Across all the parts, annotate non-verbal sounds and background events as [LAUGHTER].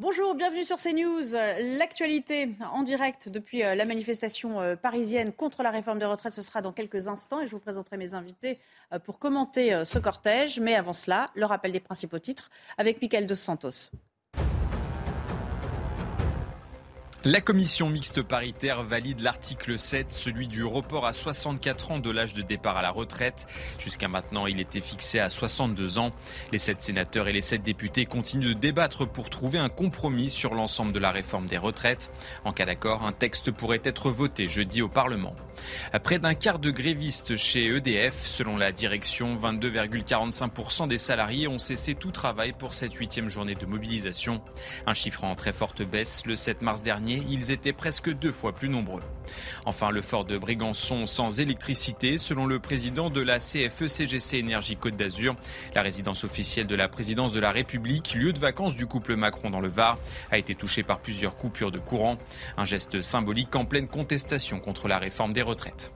Bonjour, bienvenue sur CNews. L'actualité en direct depuis euh, la manifestation euh, parisienne contre la réforme des retraites, ce sera dans quelques instants et je vous présenterai mes invités euh, pour commenter ce cortège. Mais avant cela, le rappel des principaux titres avec Michael Dos Santos. La commission mixte paritaire valide l'article 7, celui du report à 64 ans de l'âge de départ à la retraite. Jusqu'à maintenant, il était fixé à 62 ans. Les sept sénateurs et les sept députés continuent de débattre pour trouver un compromis sur l'ensemble de la réforme des retraites. En cas d'accord, un texte pourrait être voté jeudi au Parlement. Près d'un quart de grévistes chez EDF, selon la direction, 22,45% des salariés ont cessé tout travail pour cette huitième journée de mobilisation. Un chiffre en très forte baisse le 7 mars dernier ils étaient presque deux fois plus nombreux. Enfin, le fort de Brégançon sans électricité, selon le président de la CFE-CGC e Énergie Côte d'Azur. La résidence officielle de la présidence de la République, lieu de vacances du couple Macron dans le Var, a été touchée par plusieurs coupures de courant. Un geste symbolique en pleine contestation contre la réforme des retraites.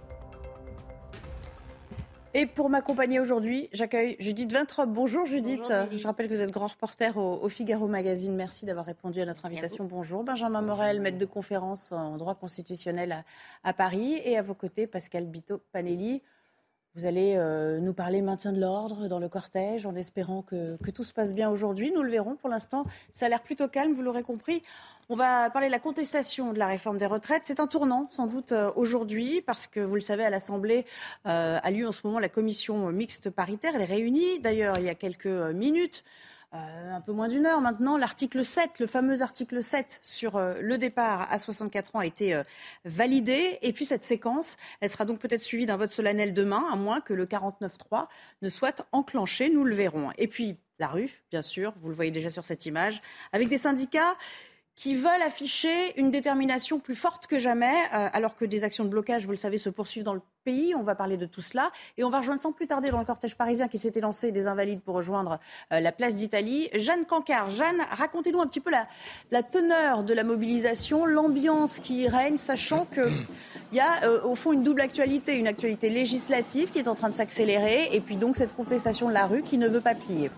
Et pour m'accompagner aujourd'hui, j'accueille Judith Vintrop. Bonjour Judith. je rappelle que vous êtes grand reporter au, Figaro Magazine. Merci d'avoir répondu à notre invitation. Bonjour Benjamin Morel, maître de conférence en droit constitutionnel à, à Paris. Et à vos côtés, Pascal Bito-Panelli, vous allez euh, nous parler maintien de l'ordre dans le cortège en espérant que, tout se passe bien aujourd'hui. Nous le verrons. Pour l'instant, ça a l'air plutôt calme, vous l'aurez compris. On va parler de la contestation de la réforme des retraites. C'est un tournant, sans doute, euh, aujourd'hui, parce que, vous le savez, à l'Assemblée euh, a lieu en ce moment la commission mixte paritaire. Elle est réunie, d'ailleurs, il y a quelques minutes. Euh, un peu moins d'une heure maintenant, l'article 7, le fameux article 7 sur euh, le départ à 64 ans a été euh, validé. Et puis cette séquence, elle sera donc peut-être suivie d'un vote solennel demain, à moins que le 49-3 ne soit enclenché. Nous le verrons. Et puis la rue, bien sûr, vous le voyez déjà sur cette image, avec des syndicats qui veulent afficher une détermination plus forte que jamais, euh, alors que des actions de blocage, vous le savez, se poursuivent dans le pays. On va parler de tout cela. Et on va rejoindre sans plus tarder dans le cortège parisien qui s'était lancé des Invalides pour rejoindre euh, la place d'Italie. Jeanne Cancard. Jeanne, racontez-nous un petit peu la, la teneur de la mobilisation, l'ambiance qui règne, sachant qu'il y a euh, au fond une double actualité, une actualité législative qui est en train de s'accélérer, et puis donc cette contestation de la rue qui ne veut pas plier.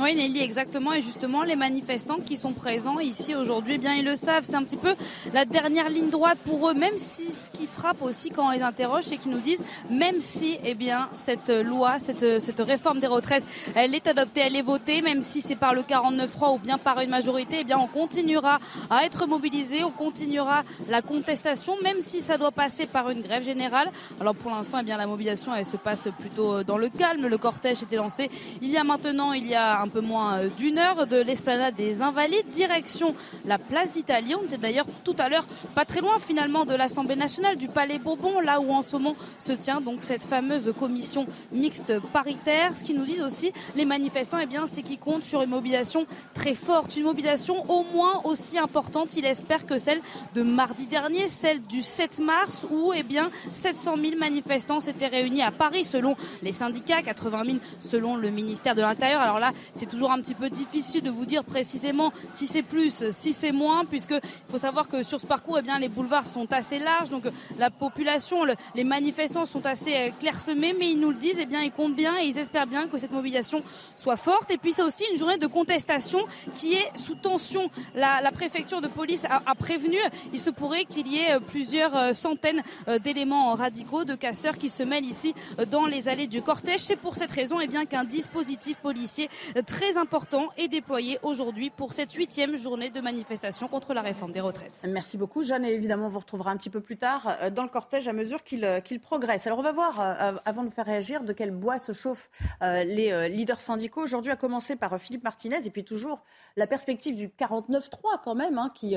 Oui, Nelly, exactement. Et justement, les manifestants qui sont présents ici aujourd'hui, eh bien, ils le savent. C'est un petit peu la dernière ligne droite pour eux, même si ce qui frappe aussi quand on les interroge, c'est qu'ils nous disent, même si, eh bien, cette loi, cette, cette réforme des retraites, elle est adoptée, elle est votée, même si c'est par le 49-3 ou bien par une majorité, eh bien, on continuera à être mobilisé, on continuera la contestation, même si ça doit passer par une grève générale. Alors, pour l'instant, eh bien, la mobilisation, elle se passe plutôt dans le calme. Le cortège était lancé il y a maintenant, il y a un un peu moins euh, d'une heure de l'esplanade des Invalides, direction la place d'Italie. On était d'ailleurs tout à l'heure pas très loin finalement de l'Assemblée nationale, du Palais Bourbon, là où en ce moment se tient donc cette fameuse commission mixte paritaire. Ce qu'ils nous disent aussi, les manifestants, eh bien, c'est qu'ils comptent sur une mobilisation très forte, une mobilisation au moins aussi importante, il espère, que celle de mardi dernier, celle du 7 mars, où eh bien, 700 000 manifestants s'étaient réunis à Paris selon les syndicats, 80 000 selon le ministère de l'Intérieur. Alors là, c'est toujours un petit peu difficile de vous dire précisément si c'est plus, si c'est moins, puisque il faut savoir que sur ce parcours, eh bien, les boulevards sont assez larges, donc la population, les manifestants sont assez euh, clairsemés, mais ils nous le disent, eh bien, ils comptent bien et ils espèrent bien que cette mobilisation soit forte. Et puis c'est aussi une journée de contestation qui est sous tension. La, préfecture de police a, prévenu, il se pourrait qu'il y ait euh, plusieurs euh, centaines d'éléments radicaux, de casseurs qui se mêlent ici dans les allées du cortège. C'est pour cette raison, eh bien, qu'un dispositif policier très important est déployé aujourd'hui pour cette huitième journée de manifestation contre la réforme des retraites. Merci beaucoup, Jeanne. Et évidemment, on vous retrouvera un petit peu plus tard euh, dans le cortège à mesure qu'il euh, progresse. Alors, on va voir, euh, avant de faire réagir, de quel bois se chauffent les leaders syndicaux. Aujourd'hui, à commencer par Philippe Martinez, et puis toujours la perspective du 49-3 quand même, hein, qui,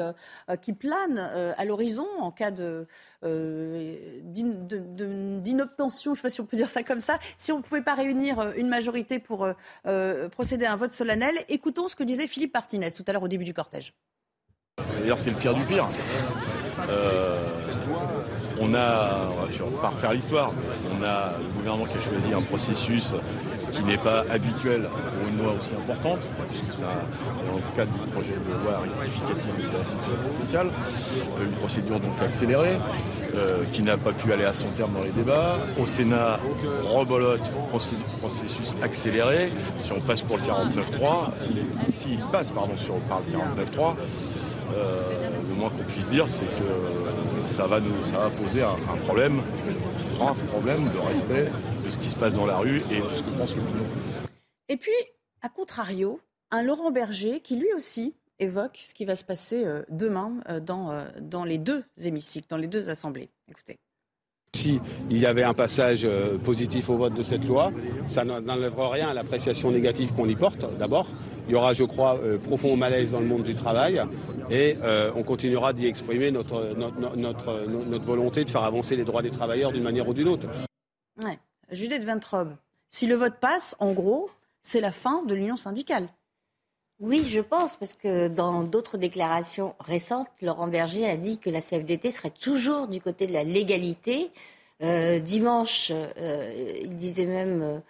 qui plane à l'horizon en cas de d'inobtention, je ne sais pas si on peut dire ça comme ça, si on ne pouvait pas réunir une majorité pour procéder à un vote solennel. Écoutons ce que disait Philippe Martinez tout à l'heure au début du cortège. D'ailleurs, c'est le pire du pire. Euh, on a, on va pas refaire l'histoire, on a le gouvernement qui a choisi un processus qui n'est pas habituel aussi importante, puisque c'est dans le cadre du projet de loi rectificative de la sécurité sociale, euh, une procédure donc accélérée, euh, qui n'a pas pu aller à son terme dans les débats. Au Sénat, rebolote, processus accéléré. Si on passe pour le 49-3, s'il passe pardon, sur, par le 49-3, euh, le moins qu'on puisse dire, c'est que ça va, nous, ça va poser un, problème, un grave problème de respect de ce qui se passe dans la rue et de ce que pense le gouvernement. À contrario, un Laurent Berger qui lui aussi évoque ce qui va se passer euh, demain euh, dans, dans les deux hémicycles, dans les deux assemblées. Écoutez. S'il y avait un passage positif au vote de cette loi, ça n'enlèvera rien à l'appréciation négative qu'on y porte, d'abord. Il y aura, je crois, profond malaise dans le monde du travail et euh, on continuera d'y exprimer notre, notre, notre, volonté de faire avancer les droits des travailleurs d'une manière ou d'une autre. Ouais. Judith Ventrobe, si le vote passe, en gros, c'est la fin de l'union syndicale. Oui, je pense, parce que dans d'autres déclarations récentes, Laurent Berger a dit que la CFDT serait toujours du côté de la légalité. Euh, dimanche, euh, il disait même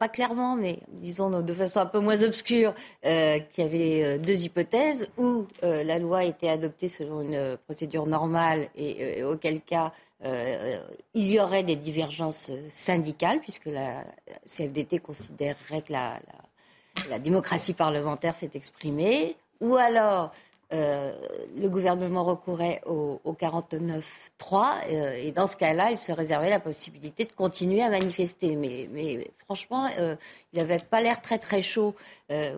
pas clairement, mais disons de façon un peu moins obscure, euh, qu'il y avait euh, deux hypothèses, où euh, la loi était adoptée selon une procédure normale et, auquel cas il y aurait des divergences syndicales, puisque la CFDT considérerait que la, la démocratie parlementaire s'est exprimée, ou alors euh, le gouvernement recourait au, 49-3 euh, et dans ce cas-là, il se réservait la possibilité de continuer à manifester. Mais, franchement, euh, il n'avait pas l'air très très chaud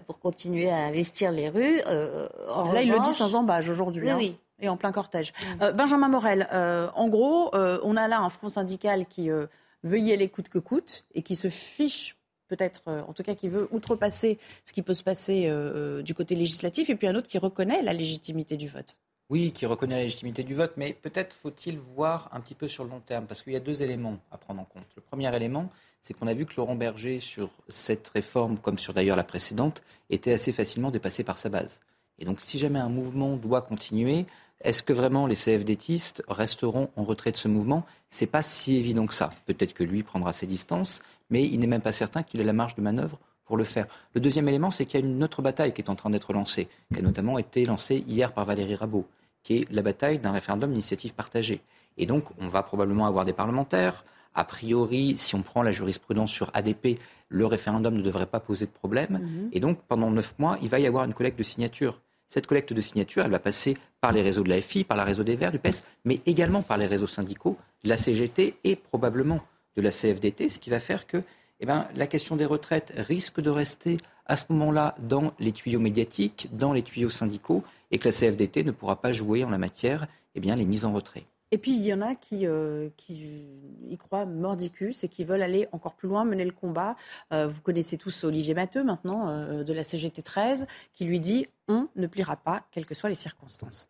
pour continuer à investir les rues. là, il le dit sans embâche aujourd'hui. Hein, oui, Et en plein cortège. Benjamin Morel, en gros, on a là un front syndical qui veut y aller coûte que coûte et qui se fiche peut-être, euh, en tout cas, qui veut outrepasser ce qui peut se passer euh, euh, du côté législatif, et puis un autre qui reconnaît la légitimité du vote. Oui, qui reconnaît la légitimité du vote, mais peut-être faut-il voir un petit peu sur le long terme, parce qu'il y a deux éléments à prendre en compte. Le premier élément, c'est qu'on a vu que Laurent Berger, sur cette réforme, comme sur d'ailleurs la précédente, était assez facilement dépassé par sa base. Et donc, si jamais un mouvement doit continuer, est-ce que vraiment les CFDTistes resteront en retrait de ce mouvement? C'est pas si évident que ça. Peut-être que lui prendra ses distances, mais il n'est même pas certain qu'il ait la marge de manœuvre pour le faire. Le deuxième élément, c'est qu'il y a une autre bataille qui est en train d'être lancée, qui a notamment été lancée hier par Valérie Rabault, qui est la bataille d'un référendum d'initiative partagée. Et donc, on va probablement avoir des parlementaires. A priori, si on prend la jurisprudence sur ADP, le référendum ne devrait pas poser de problème. Mhm. Et donc, pendant neuf mois, il va y avoir une collecte de signatures. Cette collecte de signatures, elle va passer par les réseaux de la FI, par le réseau des Verts, du PES, mais également par les réseaux syndicaux, de la CGT et probablement de la CFDT, ce qui va faire que eh ben, la question des retraites risque de rester à ce moment-là dans les tuyaux médiatiques, dans les tuyaux syndicaux, et que la CFDT ne pourra pas jouer en la matière eh bien, les mises en retrait. Et puis il y en a qui, euh, y croient mordicus et qui veulent aller encore plus loin, mener le combat. Euh, vous connaissez tous Olivier Matteux maintenant euh, de la CGT 13 qui lui dit on ne pliera pas, quelles que soient les circonstances.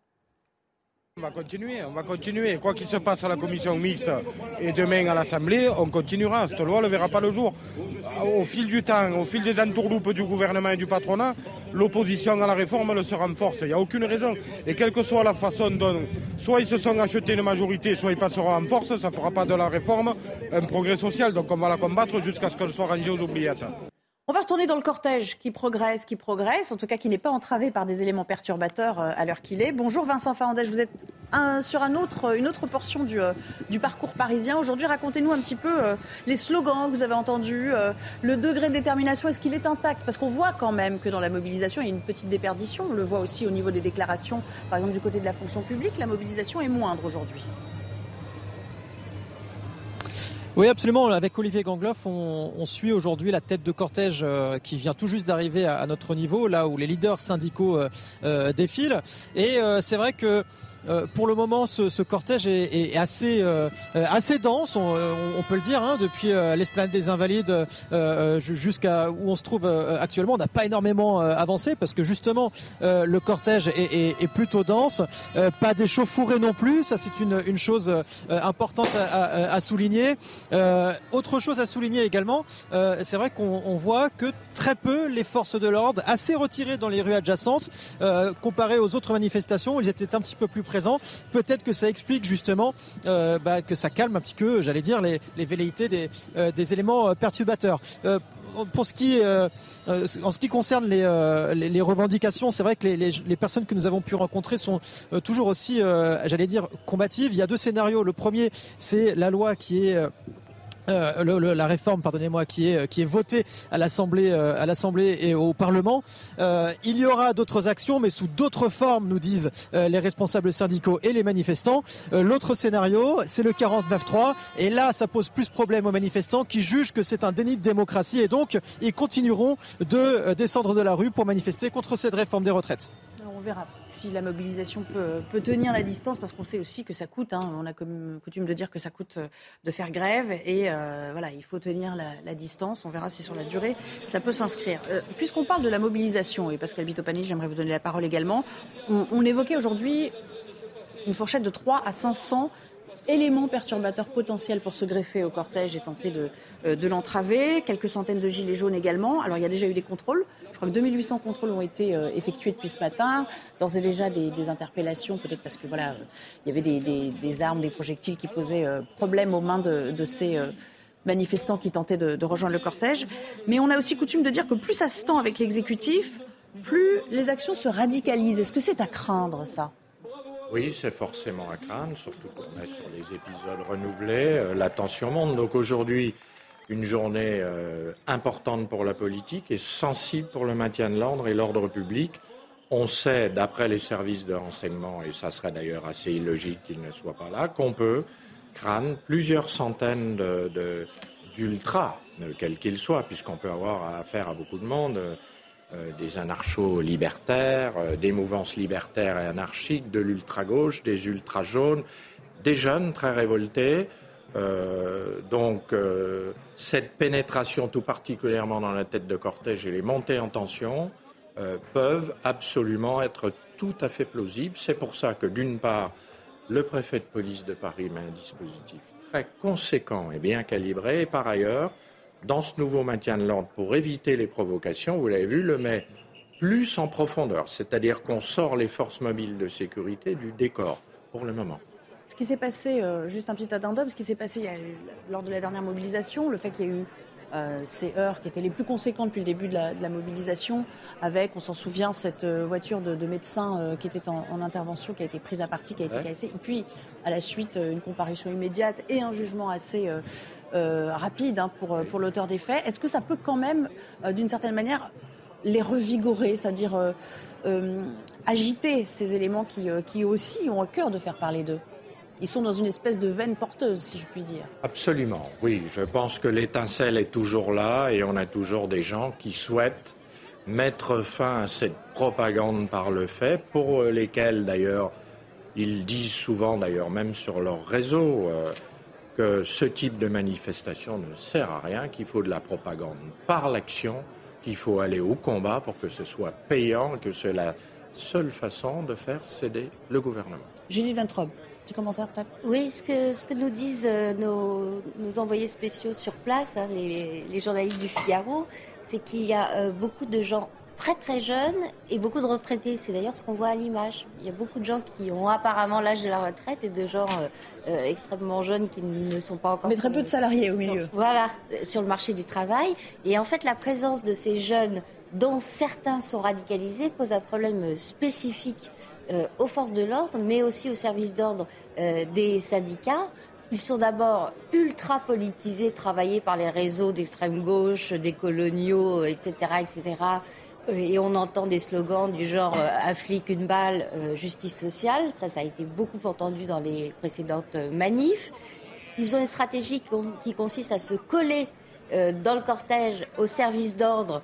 On va continuer, on va continuer. Quoi qu'il se passe à la commission mixte et demain à l'Assemblée, on continuera. Cette loi ne verra pas le jour. Au fil du temps, au fil des entourloupes du gouvernement et du patronat, l'opposition à la réforme elle se renforce. Il n'y a aucune raison. Et quelle que soit la façon dont soit ils se sont achetés une majorité, soit ils passeront en force, ça ne fera pas de la réforme un progrès social. Donc on va la combattre jusqu'à ce qu'elle soit rangée aux oubliettes. On va retourner dans le cortège qui progresse, qui progresse, en tout cas qui n'est pas entravé par des éléments perturbateurs euh, à l'heure qu'il est. Bonjour Vincent Farandège, vous êtes sur un autre, une autre portion du, euh, du parcours parisien. Aujourd'hui, racontez-nous un petit peu euh, les slogans que vous avez entendus, le degré de détermination, est-ce qu'il est intact? Parce qu'on voit quand même que dans la mobilisation, il y a une petite déperdition. On le voit aussi au niveau des déclarations, par exemple du côté de la fonction publique, la mobilisation est moindre aujourd'hui. Oui, absolument. Avec Olivier Gangloff, on, suit aujourd'hui la tête de cortège euh, qui vient tout juste d'arriver à, notre niveau, là où les leaders syndicaux euh, euh, défilent. Et c'est vrai que euh, pour le moment, ce, ce cortège est, est assez, euh, euh, assez dense, on, on, peut le dire, hein, depuis l'esplanade des Invalides jusqu'à où on se trouve actuellement. On n'a pas énormément avancé parce que justement, le cortège est, est, est plutôt dense. pas d'échauffourée non plus, ça c'est une, une chose importante à, à, souligner. autre chose à souligner également, c'est vrai qu'on voit que très peu les forces de l'ordre, assez retirées dans les rues adjacentes, comparé aux autres manifestations, ils étaient un petit peu plus présent. Peut-être que ça explique justement euh, bah, que ça calme un petit peu, j'allais dire, les, velléités des, euh, éléments euh, perturbateurs pour ce qui en ce qui concerne les, revendications, c'est vrai que les, personnes que nous avons pu rencontrer sont toujours aussi, j'allais dire, combatives. Il y a deux scénarios. Le premier, c'est la loi qui est euh, la réforme, pardonnez-moi, qui est qui est votée à l'Assemblée, euh, à l'Assemblée et au Parlement. Euh, il y aura d'autres actions, mais sous d'autres formes, nous disent les responsables syndicaux et les manifestants. L'autre scénario, c'est le 49-3, et là, ça pose plus problème aux manifestants qui jugent que c'est un déni de démocratie, et donc ils continueront de descendre de la rue pour manifester contre cette réforme des retraites. On verra si la mobilisation peut, tenir la distance, parce qu'on sait aussi que ça coûte. Hein. on a coutume de dire que ça coûte euh, de faire grève, et euh, voilà, il faut tenir la, distance. On verra si sur la durée ça peut s'inscrire. Euh, puisqu'on parle de la mobilisation, et Pascal Bitopani, j'aimerais vous donner la parole également. On, évoquait aujourd'hui une fourchette de 3 à 500 éléments perturbateurs potentiels pour se greffer au cortège et tenter euh, de l'entraver. Quelques centaines de gilets jaunes également. Alors il y a déjà eu des contrôles. Crois que 2800 contrôles ont été euh, effectués depuis ce matin. D'ores et déjà des, interpellations, peut-être parce que voilà, il y avait des, armes, des projectiles qui posaient euh, problème aux mains de, ces manifestants qui tentaient de, rejoindre le cortège. Mais on a aussi coutume de dire que plus ça se tend avec l'exécutif, plus les actions se radicalisent. Est-ce que c'est à craindre ça? Oui, c'est forcément à craindre, surtout qu'on est sur les épisodes renouvelés. Euh, la tension monte. Donc aujourd'hui, une journée euh, importante pour la politique et sensible pour le maintien de l'ordre et l'ordre public. On sait, d'après les services de renseignement, et ça serait d'ailleurs assez illogique qu'ils ne soient pas là, qu'on peut craindre plusieurs centaines d'ultras, euh, quels qu'ils soient, puisqu'on peut avoir affaire à beaucoup de monde. Euh, des anarcho-libertaires, des mouvances libertaires et anarchiques, de l'ultra-gauche, des ultra-jaunes, des jeunes très révoltés. Euh, donc cette pénétration tout particulièrement dans la tête de cortège et les montées en tension peuvent absolument être tout à fait plausibles. C'est pour ça que d'une part, le préfet de police de Paris met un dispositif très conséquent et bien calibré, et par ailleurs, dans ce nouveau maintien de l'ordre pour éviter les provocations, vous l'avez vu, le met plus en profondeur, c'est-à-dire qu'on sort les forces mobiles de sécurité du décor pour le moment. Ce qui s'est passé, euh, juste un petit addendum, ce qui s'est passé lors de la dernière mobilisation, le fait qu'il y ait eu euh, ces heures qui étaient les plus conséquentes depuis le début de la, mobilisation, avec, on s'en souvient, cette euh, voiture de, médecins euh, qui était en, intervention, qui a été prise à partie, qui a été cassée, et puis à la suite une comparution immédiate et un jugement assez rapide hein, pour, pour l'auteur des faits. Est-ce que ça peut quand même, d'une certaine manière, les revigorer, c'est-à-dire agiter ces éléments qui, qui aussi ont à cœur de faire parler d'eux? Ils sont dans une espèce de veine porteuse, si je puis dire. Absolument, oui. Je pense que l'étincelle est toujours là et on a toujours des gens qui souhaitent mettre fin à cette propagande par le fait, pour lesquels d'ailleurs ils disent souvent, d'ailleurs même sur leur réseau, euh, que ce type de manifestation ne sert à rien, qu'il faut de la propagande par l'action, qu'il faut aller au combat pour que ce soit payant, que c'est la seule façon de faire céder le gouvernement. Julie Vintrobe. Petit commentaire peut-être Oui, ce que, ce que nous disent euh, nos, nos envoyés spéciaux sur place, hein, les, les, journalistes du Figaro, c'est qu'il y a euh, beaucoup de gens très très jeunes et beaucoup de retraités. C'est d'ailleurs ce qu'on voit à l'image. Il y a beaucoup de gens qui ont apparemment l'âge de la retraite et de gens euh, extrêmement jeunes qui ne sont pas encore. Mais très peu de salariés au milieu. voilà, sur le marché du travail. Et en fait, la présence de ces jeunes, dont certains sont radicalisés, pose un problème spécifique euh, aux forces de l'ordre, mais aussi aux services d'ordre euh, des syndicats. Ils sont d'abord ultra politisés, travaillés par les réseaux d'extrême gauche, des coloniaux, etc., etc. Euh, et on entend des slogans du genre un une balle, justice sociale. Ça, ça a été beaucoup entendu dans les précédentes manifs. ils ont une stratégie qui consiste à se coller dans le cortège au service d'ordre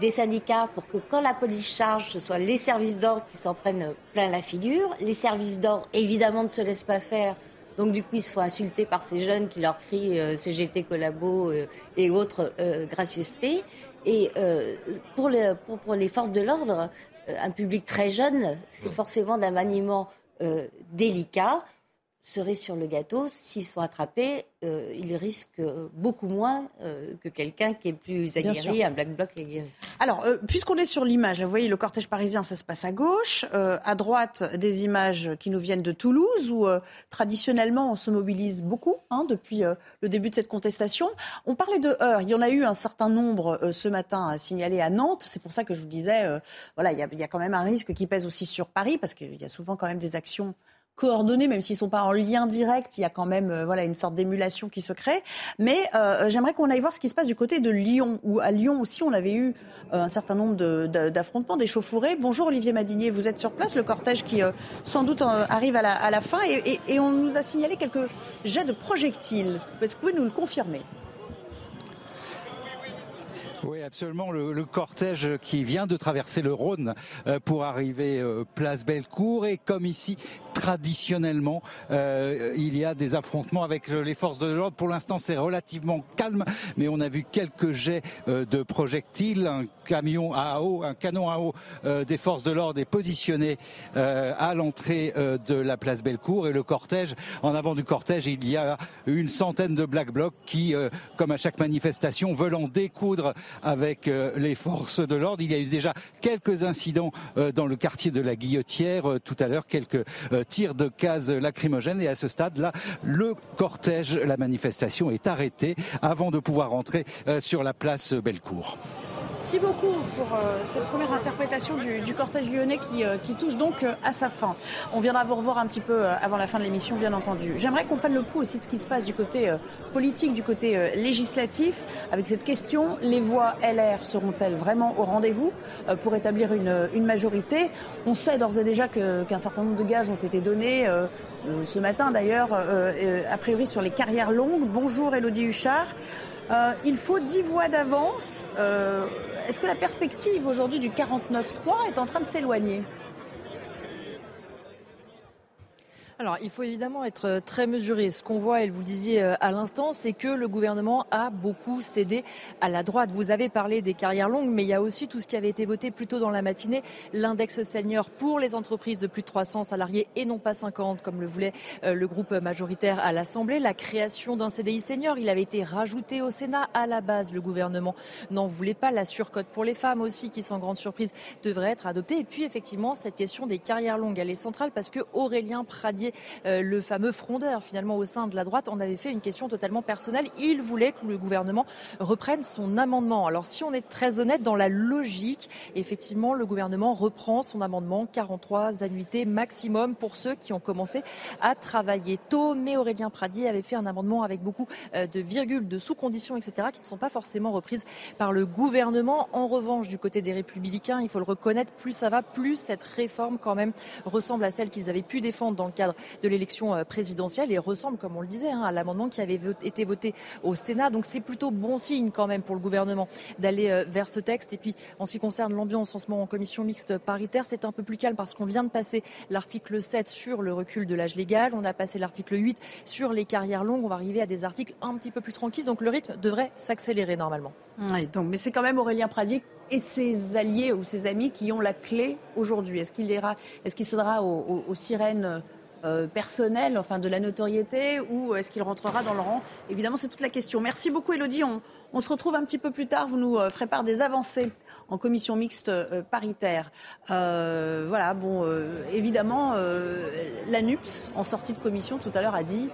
des syndicats pour que quand la police charge, ce soit les services d'ordre qui s'en prennent plein la figure. Les services d'ordre, évidemment, ne se laissent pas faire. Donc du coup, ils se font insulter par ces jeunes qui leur crient euh, CGT collabo euh, et autres gracieusetés. Et pour, pour, les forces de l'ordre, un public très jeune, c'est forcément d'un maniement délicat cerise sur le gâteau, s'ils se font attraper, euh, ils risquent beaucoup moins euh, que quelqu'un qui est plus aguerri, un black bloc aguerri. Alors, euh, puisqu'on est sur l'image, vous voyez, le cortège parisien, ça se passe à gauche. à droite, des images qui nous viennent de Toulouse, où traditionnellement, on se mobilise beaucoup hein, depuis le début de cette contestation. On parlait de heurts. Il y en a eu un certain nombre ce matin à signaler à Nantes. C'est pour ça que je vous disais, voilà, il y, y, a quand même un risque qui pèse aussi sur Paris, parce qu'il y a souvent quand même des actions coordonnés, même s'ils ne sont pas en lien direct, il y a quand même euh, voilà, une sorte d'émulation qui se crée. Mais euh, j'aimerais qu'on aille voir ce qui se passe du côté de Lyon, où à Lyon aussi on avait eu euh, un certain nombre d'affrontements, d'échauffourées. Bonjour Olivier Madinier, vous êtes sur place, le cortège qui sans doute arrive à la, à la fin, et, et, on nous a signalé quelques jets de projectiles. Est-ce que vous pouvez nous le confirmer? Oui, absolument. Le, cortège qui vient de traverser le Rhône euh, pour arriver euh, place Bellecour et comme ici, traditionnellement, euh, il y a des affrontements avec les forces de l'ordre. Pour l'instant, c'est relativement calme, mais on a vu quelques jets de projectiles. Un camion à eau, un canon à eau des forces de l'ordre est positionné à l'entrée de la place Bellecour et le cortège, en avant du cortège, il y a une centaine de black blocs qui, comme à chaque manifestation, veulent en découdre avec euh, les forces de l'ordre. Il y a eu déjà quelques incidents euh, dans le quartier de la Guillotière euh, tout à l'heure, quelques tirs de gaz lacrymogènes et à ce stade-là, le cortège, la manifestation est arrêtée avant de pouvoir rentrer sur la place Bellecour. Merci beaucoup pour euh, cette première interprétation du, cortège lyonnais qui, euh, touche donc euh, à sa fin. On viendra vous revoir un petit peu avant la fin de l'émission, bien entendu. J'aimerais qu'on prenne le pouls aussi de ce qui se passe du côté politique, du côté législatif, avec cette question les voix LR seront-elles vraiment au rendez-vous pour établir une, majorité? On sait d'ores et déjà qu'un certain nombre de gages ont été donnés. ce matin d'ailleurs, a priori sur les carrières longues. Bonjour Elodie Huchard. il faut dix voix d'avance. Est-ce que la perspective aujourd'hui du 49-3 est en train de s'éloigner? Alors, il faut évidemment être euh, très mesuré. Ce qu'on voit, et vous le disiez euh, à l'instant, c'est que le gouvernement a beaucoup cédé à la droite. Vous avez parlé des carrières longues, mais il y a aussi tout ce qui avait été voté plus tôt dans la matinée, l'index senior pour les entreprises de plus de 300 salariés et non pas 50, comme le voulait euh, le groupe majoritaire à l'Assemblée. La création d'un CDI senior, il avait été rajouté au Sénat. À la base, le gouvernement n'en voulait pas. La surcote pour les femmes aussi, qui sans grande surprise devrait être adoptée. Et puis, effectivement, cette question des carrières longues, elle est centrale parce que Aurélien Pradier euh, le fameux frondeur finalement au sein de la droite, on avait fait une question totalement personnelle. Il voulait que le gouvernement reprenne son amendement. Alors si on est très honnête dans la logique, effectivement, le gouvernement reprend son amendement 43 annuités maximum pour ceux qui ont commencé à travailler tôt. Mais Aurélien Pradier avait fait un amendement avec beaucoup euh, de virgules, de sous-conditions, etc., qui ne sont pas forcément reprises par le gouvernement. En revanche, du côté des républicains, il faut le reconnaître, plus ça va, plus cette réforme quand même ressemble à celle qu'ils avaient pu défendre dans le cadre de l'élection euh, présidentielle et ressemble, comme on le disait, hein, à l'amendement qui avait été voté au Sénat. Donc c'est plutôt bon signe quand même pour le gouvernement d'aller euh, vers ce texte. Et puis en ce qui concerne l'ambiance en ce moment en commission mixte paritaire, c'est un peu plus calme parce qu'on vient de passer l'article 7 sur le recul de l'âge légal, on a passé l'article 8 sur les carrières longues, on va arriver à des articles un petit peu plus tranquilles, donc le rythme devrait s'accélérer normalement. Oui, donc, mais c'est quand même Aurélien Pradier et ses alliés ou ses amis qui ont la clé aujourd'hui. Est-ce qu'il est qu'il sera aux sirènes euh, personnel, enfin de la notoriété, ou est-ce qu'il rentrera dans le rang? Évidemment, c'est toute la question. Merci beaucoup, Elodie. On, se retrouve un petit peu plus tard. Vous nous euh, ferez part des avancées en commission mixte euh, paritaire. voilà, bon, évidemment, l'ANUPS, en sortie de commission tout à l'heure, a dit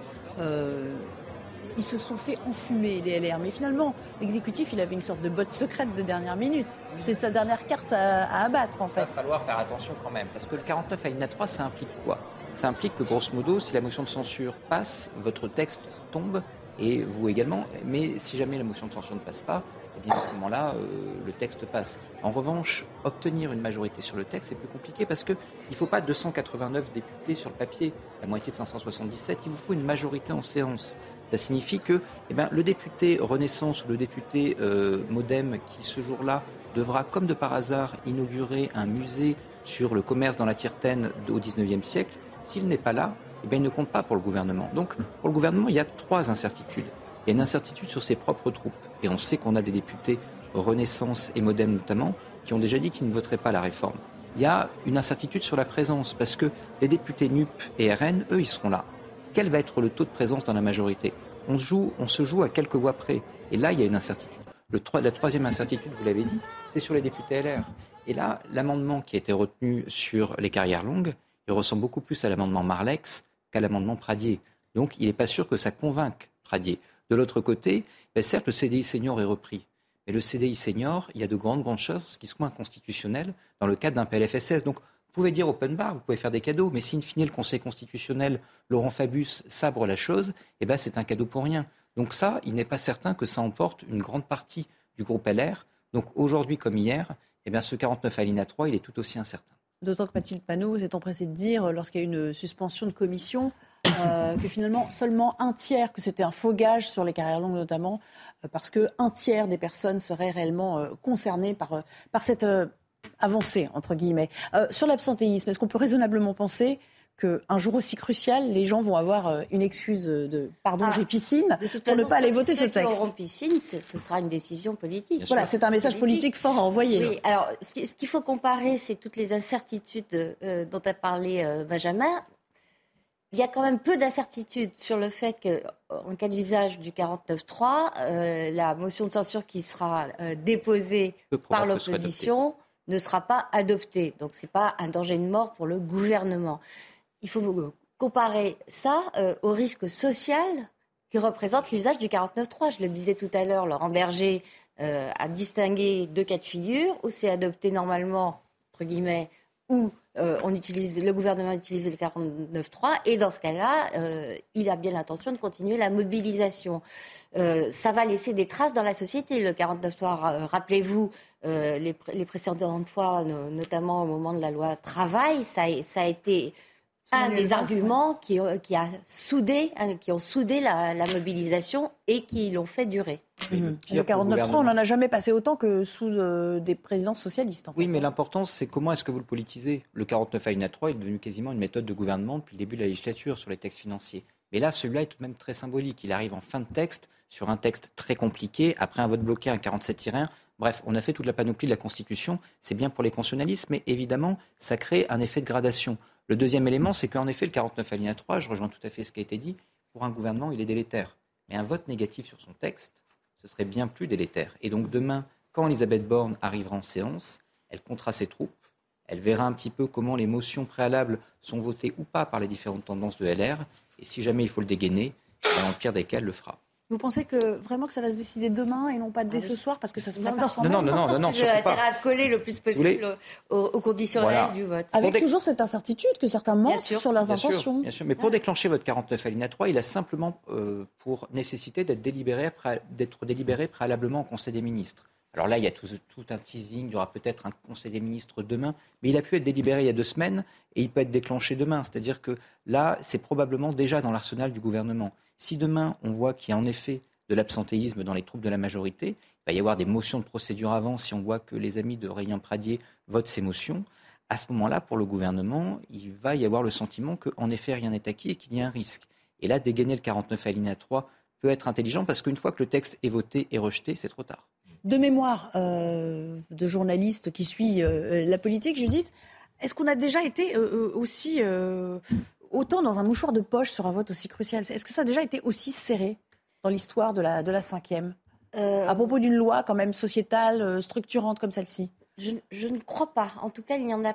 ils se sont fait enfumer, les LR. Mais finalement, l'exécutif, il avait une sorte de botte secrète de dernière minute. C'est sa dernière carte à, abattre, en fait. Il va falloir faire attention quand même. Parce que le 49 à 3, ça implique quoi? Ça implique que, grosso modo, si la motion de censure passe, votre texte tombe et vous également. Mais si jamais la motion de censure ne passe pas, eh bien à ce moment-là, euh, le texte passe. En revanche, obtenir une majorité sur le texte, c'est plus compliqué parce qu'il ne faut pas 289 députés sur le papier, la moitié de 577, il vous faut une majorité en séance. Ça signifie que eh bien, le député Renaissance ou le député euh, Modem qui, ce jour-là, devra, comme de par hasard, inaugurer un musée sur le commerce dans la Tirtaine au XIXe siècle, s'il n'est pas là, eh bien, il ne compte pas pour le gouvernement. Donc, pour le gouvernement, il y a trois incertitudes. Il y a une incertitude sur ses propres troupes. Et on sait qu'on a des députés Renaissance et Modem notamment, qui ont déjà dit qu'ils ne voteraient pas la réforme. Il y a une incertitude sur la présence, parce que les députés NUP et RN, eux, ils seront là. Quel va être le taux de présence dans la majorité? On se, joue, à quelques voix près. Et là, il y a une incertitude. La troisième incertitude, vous l'avez dit, c'est sur les députés LR. Et là, l'amendement qui a été retenu sur les carrières longues, il ressemble beaucoup plus à l'amendement Marlex qu'à l'amendement Pradier. Donc, il n'est pas sûr que ça convainque Pradier. De l'autre côté, ben, certes, le CDI senior est repris. Mais le CDI senior, il y a de grandes, grandes choses qui sont inconstitutionnelles dans le cadre d'un PLFSS. Donc, vous pouvez dire open bar, vous pouvez faire des cadeaux, mais si in fine le Conseil constitutionnel, Laurent Fabius, sabre la chose, eh ben, c'est un cadeau pour rien. Donc ça, il n'est pas certain que ça emporte une grande partie du groupe LR. Donc aujourd'hui comme hier, eh bien, ce 49 alinéa 3, il est tout aussi incertain. D'autant que Mathilde Panot s'est empressée de dire, lorsqu'il y a eu une suspension de commission, euh, que finalement seulement un tiers, que c'était un faux gage sur les carrières longues notamment, euh, parce qu'un tiers des personnes seraient réellement euh, concernées par, par cette avancée, entre guillemets. sur l'absentéisme, est-ce qu'on peut raisonnablement penser qu'un jour aussi crucial, les gens vont avoir une excuse de pardon, ah, j'ai piscine, pour ne pas aller voter ce texte. Auront piscine, ce sera une décision politique. voilà, c'est un message politique. fort à envoyer. Oui, alors ce qu'il faut comparer, c'est toutes les incertitudes dont a parlé Benjamin il y a quand même peu d'incertitudes sur le fait qu'en cas d'usage du 49.3, euh, la motion de censure qui sera euh, déposée par l'opposition ne sera pas adoptée. Donc ce n'est pas un danger de mort pour le gouvernement. Il faut comparer ça euh, au risque social que représente l'usage du 49.3. Je le disais tout à l'heure, Laurent Berger a distingué deux cas de figure, où c'est adopté normalement, entre guillemets, ou euh, on utilise, le gouvernement utilise le 49.3 et dans ce cas-là, euh, il a bien l'intention de continuer la mobilisation. Euh, ça va laisser des traces dans la société. Le 49.3, rappelez-vous, les, les, précédentes fois, notamment au moment de la loi travail, ça a été un des arguments qui, qui, a soudé, hein, qui ont soudé la, mobilisation et qui l'ont fait durer. Mmh. Le 49.3, on n'en a jamais passé autant que sous euh, des présidents socialistes. oui, mais l'important, c'est comment est-ce que vous le politisez? Le 49 alinéa 3 est devenu quasiment une méthode de gouvernement depuis le début de la législature sur les textes financiers. Mais là, celui-là est tout de même très symbolique. Il arrive en fin de texte, sur un texte très compliqué, après un vote bloqué, un 47-1. Bref, on a fait toute la panoplie de la Constitution. C'est bien pour les constitutionnalistes, mais évidemment, ça crée un effet de gradation. Le deuxième élément, c'est qu'en effet, le 49 alinéa 3, je rejoins tout à fait ce qui a été dit, pour un gouvernement, il est délétère. Mais un vote négatif sur son texte, ce serait bien plus délétère. Et donc demain, quand Elisabeth Borne arrivera en séance, elle comptera ses troupes, elle verra un petit peu comment les motions préalables sont votées ou pas par les différentes tendances de LR, et si jamais il faut le dégainer, dans le pire des cas, le fera. Vous pensez que vraiment que ça va se décider demain et non pas dès ah ce soir parce que ça se non, non, non, non, non, non, [LAUGHS] surtout pas. à coller le plus possible aux, conditions réelles du vote. Avec toujours cette incertitude que certains mentent sur leurs intentions. bien sûr, mais pour déclencher votre 49 alinéa 3, il a simplement euh, pour nécessité d'être délibéré, d'être délibéré préalablement au Conseil des ministres. Alors là, il y a tout, un teasing, il y aura peut-être un Conseil des ministres demain, mais il a pu être délibéré il y a deux semaines et il peut être déclenché demain. C'est-à-dire que là, c'est probablement déjà dans l'arsenal du gouvernement. Si demain, on voit qu'il y a en effet de l'absentéisme dans les troupes de la majorité. Il va y avoir des motions de procédure avant si on voit que les amis de Rayant Pradier votent ces motions. À ce moment-là, pour le gouvernement, il va y avoir le sentiment qu'en effet, rien n'est acquis et qu'il y a un risque. Et là, dégainer le 49 alinéa 3 peut être intelligent parce qu'une fois que le texte est voté et rejeté, c'est trop tard. De mémoire euh, de journaliste qui suit euh, la politique, Judith, est-ce qu'on a déjà été euh, aussi autant dans un mouchoir de poche sur un vote aussi crucial? Est-ce que ça a déjà été aussi serré dans l'histoire de la, de la cinquième? À propos d'une loi quand même sociétale, structurante comme celle-ci je, je, ne crois pas. En tout cas, il y en a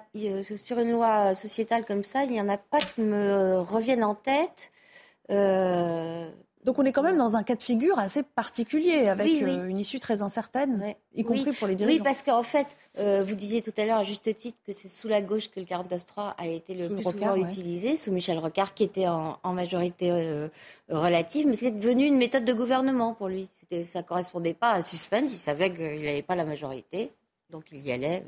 sur une loi sociétale comme ça, il n'y en a pas qui me reviennent en tête. Euh, Donc on est quand même dans un cas de figure assez particulier, avec euh, une issue très incertaine, y compris pour les dirigeants. Oui, parce qu'en fait, euh, vous disiez tout à l'heure à juste titre que c'est sous la gauche que le 49.3 a été le plus souvent utilisé, sous Michel Rocard, qui était en, majorité euh, relative, mais c'est devenu une méthode de gouvernement pour lui. Ça ne correspondait pas à suspense, il savait qu'il n'avait pas la majorité, donc il y allait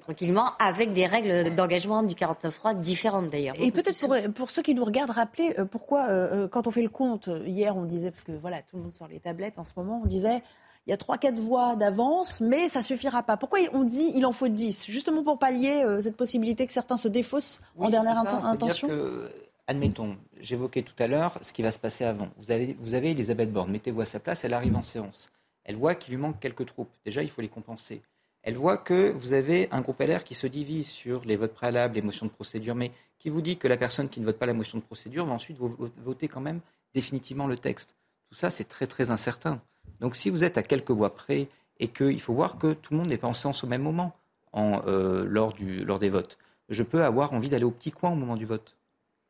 tranquillement, avec des règles d'engagement du 49.3 différentes d'ailleurs. Et peut-être pour, pour, ceux qui nous regardent, rappeler euh, pourquoi, euh, euh, quand on fait le compte, hier on disait, parce que voilà, tout le monde sort les tablettes en ce moment, on disait, il y a 3-4 voix d'avance, mais ça suffira pas. Pourquoi on dit il en faut 10 Justement pour pallier cette possibilité que certains se défaussent en dernière intention Admettons, j'évoquais tout à l'heure ce qui va se passer avant. Vous avez, vous avez Elisabeth Borne, mettez-vous à sa place, elle arrive en séance. Elle voit qu'il lui manque quelques troupes. Déjà, il faut les compenser elle voit que vous avez un groupe LR qui se divise sur les votes préalables, les motions de procédure, mais qui vous dit que la personne qui ne vote pas la motion de procédure va ensuite voter quand même définitivement le texte. Tout ça, c'est très très incertain. Donc si vous êtes à quelques voix près et qu'il faut voir que tout le monde n'est pas en séance au même moment euh, lors, lors des votes, je peux avoir envie d'aller au petit coin au moment du vote.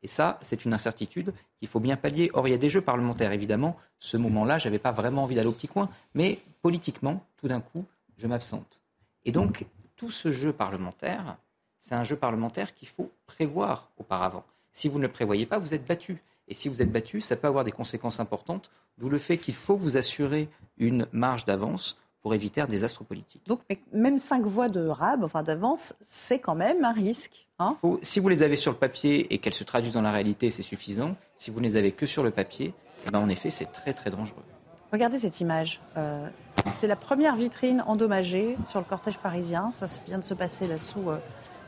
Et ça, c'est une incertitude qu'il faut bien pallier. Or, il y a des jeux parlementaires, évidemment. Ce moment-là, je n'avais pas vraiment envie d'aller au petit coin. Mais politiquement, tout d'un coup, je m'absente. Et donc, tout ce jeu parlementaire, c'est un jeu parlementaire qu'il faut prévoir auparavant. Si vous ne le prévoyez pas, vous êtes battu. Et si vous êtes battu, ça peut avoir des conséquences importantes, d'où le fait qu'il faut vous assurer une marge d'avance pour éviter un désastre politique. Donc, même cinq voix de RAB, enfin d'avance, c'est quand même un risque. Hein? Si vous les avez sur le papier et qu'elles se traduisent dans la réalité, c'est suffisant. Si vous ne les avez que sur le papier, eh ben, en effet, c'est très très dangereux. Regardez cette image. Euh, c'est la première vitrine endommagée sur le cortège parisien. Ça vient de se passer là sous, euh,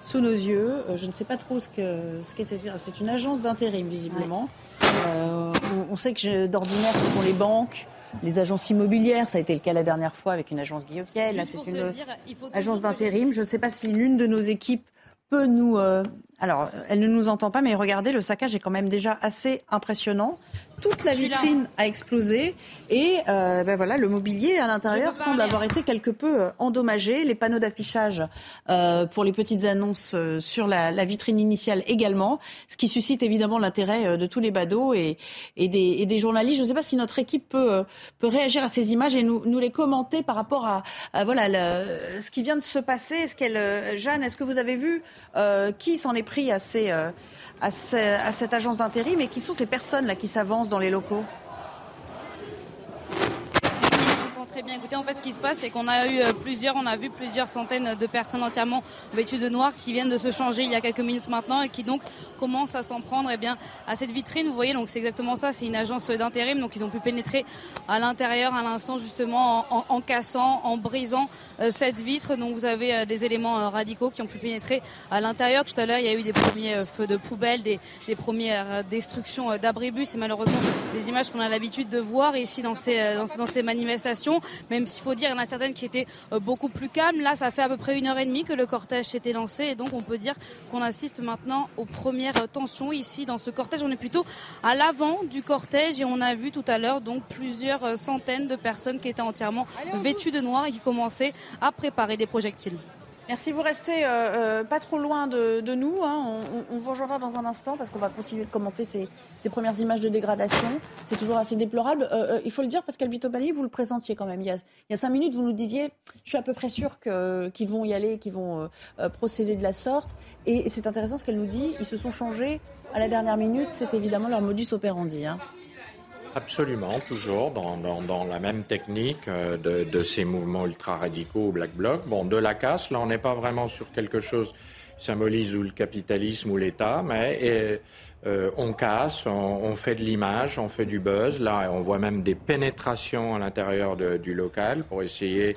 sous nos yeux. Euh, je ne sais pas trop ce que ce qu'est C'est une agence d'intérim, visiblement. on, sait que d'ordinaire, ce sont les banques, les agences immobilières. Ça a été le cas la dernière fois avec une agence Guillotienne. Là, c'est une agence d'intérim. Je ne sais pas si l'une de nos équipes peut nous alors, elle ne nous entend pas, mais regardez, le saccage est quand même déjà assez impressionnant. Toute la vitrine a explosé et euh, ben voilà, le mobilier à l'intérieur semble avoir été quelque peu euh, endommagé. Les panneaux d'affichage euh, pour les petites annonces sur la, vitrine initiale également, ce qui suscite évidemment l'intérêt de tous les badauds et, des, journalistes. Je ne sais pas si notre équipe peut, réagir à ces images et nous, les commenter par rapport à, voilà ce qui vient de se passer. Est-ce qu'elle, Jeanne, est-ce que vous avez vu qui s'en est pris à, ces, à, à cette agence d'intérim et qui sont ces personnes-là qui s'avancent dans les locaux? Très bien. Écoutez, en fait, ce qui se passe, c'est qu'on a eu euh, plusieurs, on a vu plusieurs centaines de personnes entièrement vêtues de noir qui viennent de se changer il y a quelques minutes maintenant et qui donc commencent à s'en prendre eh bien, à cette vitrine. Vous voyez, donc c'est exactement ça. C'est une agence d'intérim, donc ils ont pu pénétrer à l'intérieur à l'instant justement en, cassant, en brisant euh, cette vitre. Donc vous avez euh, des éléments radicaux qui ont pu pénétrer à l'intérieur. Tout à l'heure, il y a eu des premiers feux de poubelle, des, premières destructions d'abribus et malheureusement des images qu'on a l'habitude de voir ici dans ces manifestations même s'il faut dire qu'il y en a certaines qui étaient euh, beaucoup plus calmes. Là, ça fait à peu près une heure et demie que le cortège s'était lancé et donc on peut dire qu'on assiste maintenant aux premières tensions ici dans ce cortège. On est plutôt à l'avant du cortège et on a vu tout à l'heure donc plusieurs euh, centaines de personnes qui étaient entièrement vêtues de noir et qui commençaient à préparer des projectiles. Merci, vous restez euh, euh, pas trop loin de, nous. Hein. On, vous rejoindra dans un instant parce qu'on va continuer de commenter ces, premières images de dégradation. C'est toujours assez déplorable. Euh, il faut le dire, parce qu'Albito Bali, vous le présentiez quand même. Il y, a, cinq minutes, vous nous disiez, je suis à peu près sûr qu'ils vont y aller, qu'ils vont procéder de la sorte. Et c'est intéressant ce qu'elle nous dit. Ils se sont changés à la dernière minute. C'est évidemment leur modus operandi. Hein. Absolument, toujours dans, dans, la même technique euh, de, ces mouvements ultra-radicaux Black Bloc. Bon, de la casse, là on n'est pas vraiment sur quelque chose qui symbolise ou le capitalisme ou l'État, mais euh, on casse, on, fait de l'image, on fait du buzz. Là, on voit même des pénétrations à l'intérieur du local pour essayer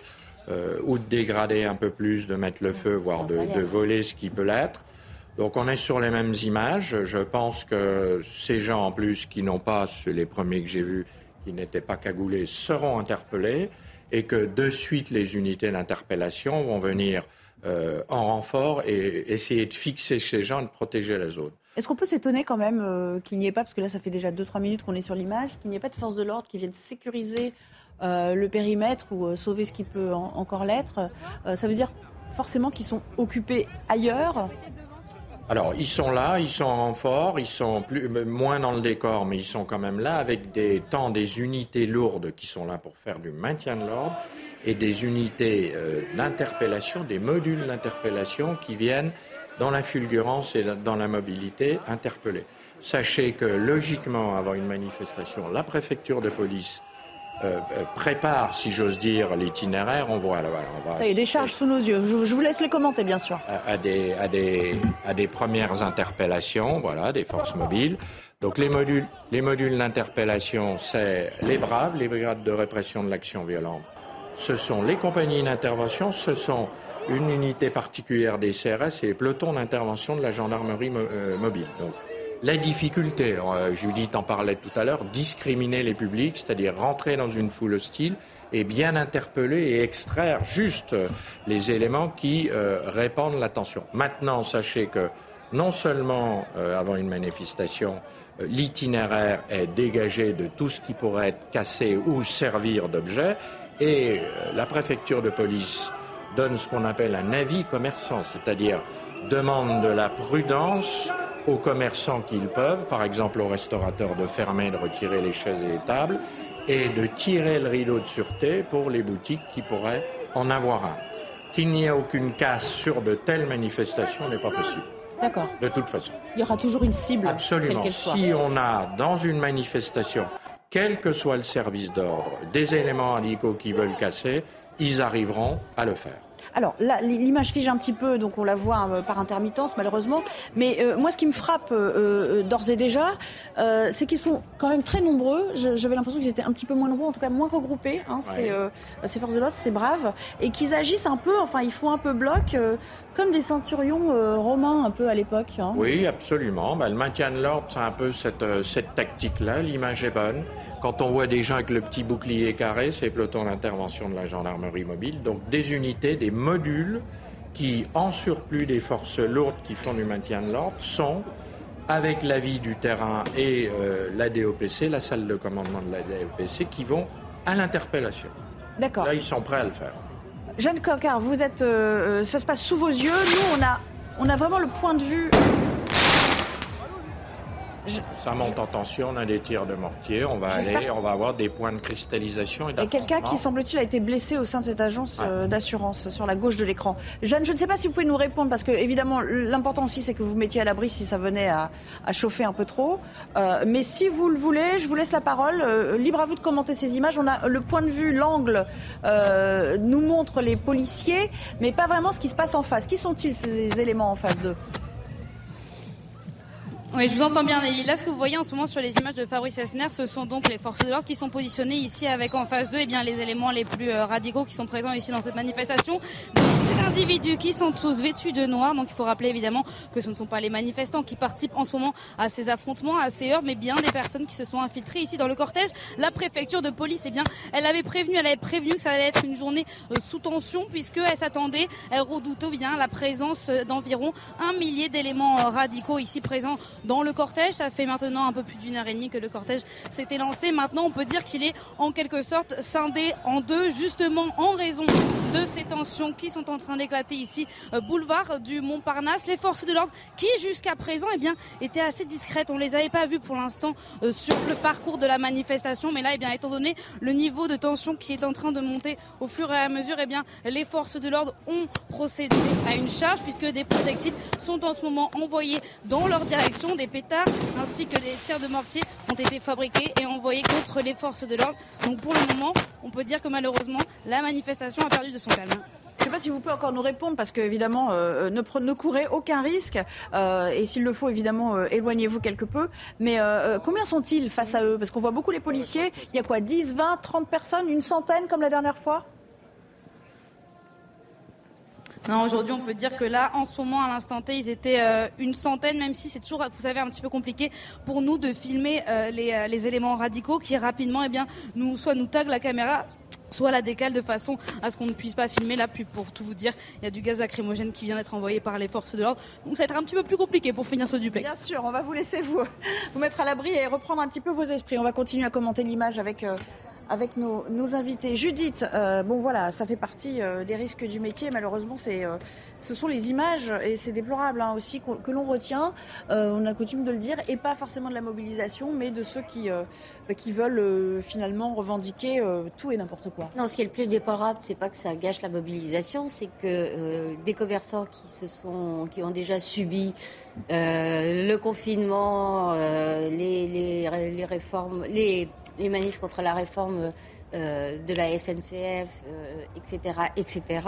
euh, ou de dégrader un peu plus, de mettre le feu, voire de voler ce qui peut l'être. Donc on est sur les mêmes images. Je pense que ces gens en plus qui n'ont pas, les premiers que j'ai vus, qui n'étaient pas cagoulés, seront interpellés et que de suite les unités d'interpellation vont venir euh, en renfort et essayer de fixer ces gens, de protéger la zone. Est-ce qu'on peut s'étonner quand même euh, qu'il n'y ait pas, parce que là ça fait déjà 2-3 minutes qu'on est sur l'image, qu'il n'y ait pas de force de l'ordre qui viennent sécuriser euh, le périmètre ou sauver ce qui peut encore l'être? Ça veut dire forcément qu'ils sont occupés ailleurs? Alors, ils sont là, ils sont en renfort, ils sont plus, moins dans le décor, mais ils sont quand même là avec des temps des unités lourdes qui sont là pour faire du maintien de l'ordre et des unités euh, d'interpellation, des modules d'interpellation qui viennent dans la fulgurance et dans la mobilité interpeller. Sachez que logiquement, avant une manifestation, la préfecture de police euh, euh, prépare, si j'ose dire, l'itinéraire. On voit, on va. Ça y est, des charges sous nos yeux. Je, vous laisse les commenter, bien sûr. À, des, à, des, à des premières interpellations, voilà, des forces mobiles. Donc les modules, les modules d'interpellation, c'est les Braves, les brigades de répression de l'action violente. Ce sont les compagnies d'intervention, ce sont une unité particulière des CRS et les pelotons d'intervention de la gendarmerie euh, mobile. Donc la difficulté, euh, Judith en parlait tout à l'heure, discriminer les publics, c'est-à-dire rentrer dans une foule hostile et bien interpeller et extraire juste les éléments qui euh, répandent l'attention. Maintenant, sachez que non seulement euh, avant une manifestation, l'itinéraire est dégagé de tout ce qui pourrait être cassé ou servir d'objet, et la préfecture de police donne ce qu'on appelle un avis commerçant, c'est-à-dire demande de la prudence aux commerçants qu'ils peuvent, par exemple aux restaurateurs de fermer, de retirer les chaises et les tables, et de tirer le rideau de sûreté pour les boutiques qui pourraient en avoir un. Qu'il n'y ait aucune casse sur de telles manifestations n'est pas possible. D'accord. De toute façon. Il y aura toujours une cible. Absolument. Si on a dans une manifestation, quel que soit le service d'ordre, des éléments radicaux qui veulent casser, ils arriveront à le faire. Alors l'image fige un petit peu, donc on la voit euh, par intermittence malheureusement. Mais euh, moi, ce qui me frappe euh, d'ores et déjà, c'est qu'ils sont quand même très nombreux. J'avais l'impression qu'ils étaient un petit peu moins nombreux, en tout cas moins regroupés. Hein, ces forces de l'ordre, c'est brave, et qu'ils agissent un peu. Enfin, ils font un peu bloc. comme des centurions romains un peu à l'époque. Hein. Oui, absolument. Bah, le maintien de l'ordre, c'est un peu cette, cette tactique-là. L'image est bonne. Quand on voit des gens avec le petit bouclier carré, c'est peloton d'intervention de la gendarmerie mobile. Donc des unités, des modules qui, en surplus des forces lourdes qui font du maintien de l'ordre, sont, avec l'avis du terrain et euh, la DOPC, la salle de commandement de la DOPC, qui vont à l'interpellation. D'accord. Là, ils sont prêts à le faire. Jeanne Cocard, vous êtes, euh, euh, ça se passe sous vos yeux. Nous, on a, on a vraiment le point de vue ça monte en tension, on a des tirs de mortier, on va aller, on va avoir des points de cristallisation et Et quelqu'un qui, semble-t-il, a été blessé au sein de cette agence euh, d'assurance sur la gauche de l'écran. Jeanne, je ne sais pas si vous pouvez nous répondre, parce que évidemment, l'important aussi, c'est que vous mettiez à l'abri si ça venait à, chauffer un peu trop. Euh, mais si vous le voulez, je vous laisse la parole. Euh, libre à vous de commenter ces images. On a le point de vue, l'angle nous montre les policiers, mais pas vraiment ce qui se passe en face. Qui sont-ils ces éléments en face d'eux? Oui, je vous entends bien, Nelly. Là, ce que vous voyez en ce moment sur les images de Fabrice Esner, ce sont donc les forces de l'ordre qui sont positionnées ici avec en face d'eux eh bien, les éléments les plus euh, radicaux qui sont présents ici dans cette manifestation. Des individus qui sont tous vêtus de noir. Donc, il faut rappeler évidemment que ce ne sont pas les manifestants qui participent en ce moment à ces affrontements, à ces heurts, mais bien des personnes qui se sont infiltrées ici dans le cortège. La préfecture de police, eh bien, elle avait prévenu, elle avait prévenu que ça allait être une journée euh, sous tension puisqu'elle s'attendait, elle redoutait bien la présence euh, d'environ un millier d'éléments radicaux ici présents dans le cortège. Ça fait maintenant un peu plus d'une heure et demie que le cortège s'était lancé. Maintenant, on peut dire qu'il est en quelque sorte scindé en deux, justement en raison de ces tensions qui sont en train d'éclater ici, euh, boulevard du Montparnasse. Les forces de l'ordre qui, jusqu'à présent, eh étaient assez discrètes. On ne les avait pas vues pour l'instant euh, sur le parcours de la manifestation. Mais là, eh bien, étant donné le niveau de tension qui est en train de monter au fur et à mesure, eh bien, les forces de l'ordre ont procédé à une charge puisque des projectiles sont en ce moment envoyés dans leur direction des pétards ainsi que des tirs de mortier ont été fabriqués et envoyés contre les forces de l'ordre. Donc pour le moment, on peut dire que malheureusement, la manifestation a perdu de son calme. Je ne sais pas si vous pouvez encore nous répondre parce que évidemment euh, ne, ne, courez aucun risque euh, et s'il le faut évidemment euh, éloignez-vous quelque peu. Mais combien sont-ils face à eux? Parce qu'on voit beaucoup les policiers. Il y a quoi? 10, 20, 30 personnes, une centaine comme la dernière fois? Non, aujourd'hui, on peut dire que là, en ce moment, à l'instant T, ils étaient euh, une centaine, même si c'est toujours, vous savez, un petit peu compliqué pour nous de filmer euh, euh, les, éléments radicaux qui rapidement, eh bien, nous, soit nous taguent la caméra, soit la décale de façon à ce qu'on ne puisse pas filmer. Là, puis pour tout vous dire, il y a du gaz lacrymogène qui vient d'être envoyé par les forces de l'ordre. Donc ça va être un petit peu plus compliqué pour finir ce duplex. Bien sûr, on va vous laisser vous, [LAUGHS] mettre à l'abri et reprendre un petit peu vos esprits. On va continuer à commenter l'image avec avec nos, invités. Judith, euh, bon voilà, ça fait partie euh, des risques du métier. Malheureusement, c'est, euh, ce sont les images et c'est déplorable hein, aussi que l'on retient. euh, on a coutume de le dire, et pas forcément de la mobilisation, mais de ceux qui, euh, bah, qui veulent euh, finalement revendiquer tout et n'importe quoi. Non, ce qui est le plus déplorable, c'est pas que ça gâche la mobilisation, c'est que des commerçants qui se sont, qui ont déjà subi le confinement, les, les, les réformes, les, les manifs contre la réforme de la SNCF, etc., etc.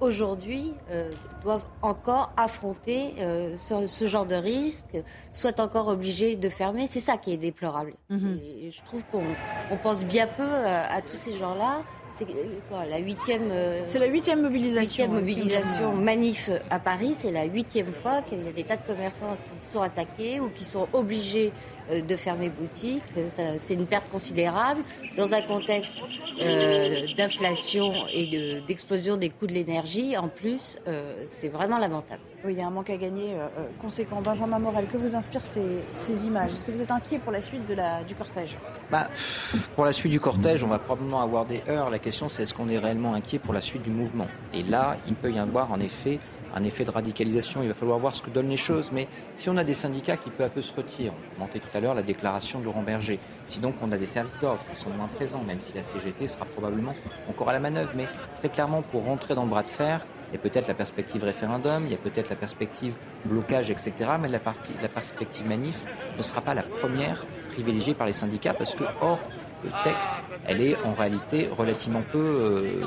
Aujourd'hui, euh, doivent encore affronter euh, ce, ce genre de risque, soit encore obligés de fermer. C'est ça qui est déplorable. Et je trouve qu'on on pense bien peu euh, à tous ces gens-là. C'est euh, quoi, la huitième. euh, C'est la huitième mobilisation. huitième mobilisation manif à Paris. C'est la huitième fois qu'il y a des tas de commerçants qui sont attaqués ou qui sont obligés euh, de fermer boutique. C'est une perte considérable dans un contexte euh, d'inflation et de- d'explosion des coûts de l'énergie. En plus, c'est vraiment lamentable. Oui, il y a un manque à gagner euh, euh, conséquent. Benjamin Morel, que vous inspirent ces, images? Est-ce que vous êtes inquiet pour la suite du cortège? Bah, pour la suite du cortège, on va probablement avoir des heurts. La question, c'est est-ce qu'on est réellement inquiet pour la suite du mouvement? Et là, il peut y avoir en effet un effet de radicalisation. Il va falloir voir ce que donnent les choses. Mais si on a des syndicats qui peu à peu se retirent, on commentait tout à l'heure la déclaration de Laurent Berger. Si donc on a des services d'ordre qui sont moins présents, même si la CGT sera probablement encore à la manœuvre, mais très clairement pour rentrer dans le bras de fer, il y a peut-être la perspective référendum, il y a peut-être la perspective blocage, etc. Mais la, perspective manif ne sera pas la première privilégiée par les syndicats parce que hors le texte, elle est en réalité relativement peu, euh,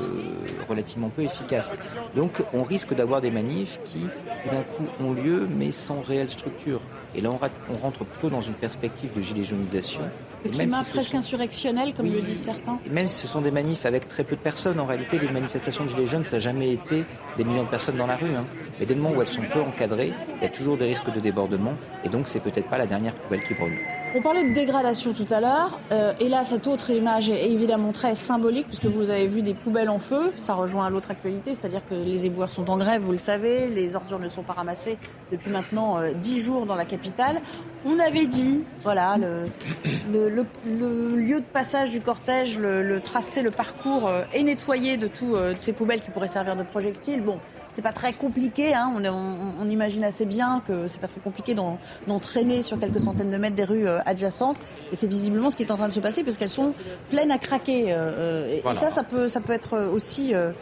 relativement peu efficace. Donc on risque d'avoir des manifs qui, d'un coup, ont lieu mais sans réelle structure. Et là, on rentre plutôt dans une perspective de gilet jaunisation. Le climat si presque sont- insurrectionnel, comme Oui. le disent certains. même si ce sont des manifs avec très peu de personnes, en réalité, les manifestations de Gilets jaunes, ça n'a jamais été des millions de personnes dans la rue. Hein. Mais dès le moment où elles sont peu encadrées, il y a toujours des risques de débordement. Et donc, c'est peut-être pas la dernière poubelle qui brûle. On parlait de dégradation tout à l'heure, euh, et là cette autre image est évidemment très symbolique puisque vous avez vu des poubelles en feu, ça rejoint à l'autre actualité, c'est-à-dire que les éboueurs sont en grève, vous le savez, les ordures ne sont pas ramassées depuis maintenant euh, dix jours dans la capitale. On avait dit, voilà, le, lieu de passage du cortège, le, tracé, le parcours euh, est nettoyé de tout euh, de ces poubelles qui pourraient servir de projectiles. Bon, c'est pas très compliqué, hein. on, on- on imagine assez bien que c'est pas très compliqué d'en d'en traîner sur quelques centaines de mètres des rues euh, adjacentes. Et c'est visiblement ce qui est en train de se passer parce qu'elles sont pleines à craquer. euh, euh, et, ça, ça peut, ça peut être aussi euh,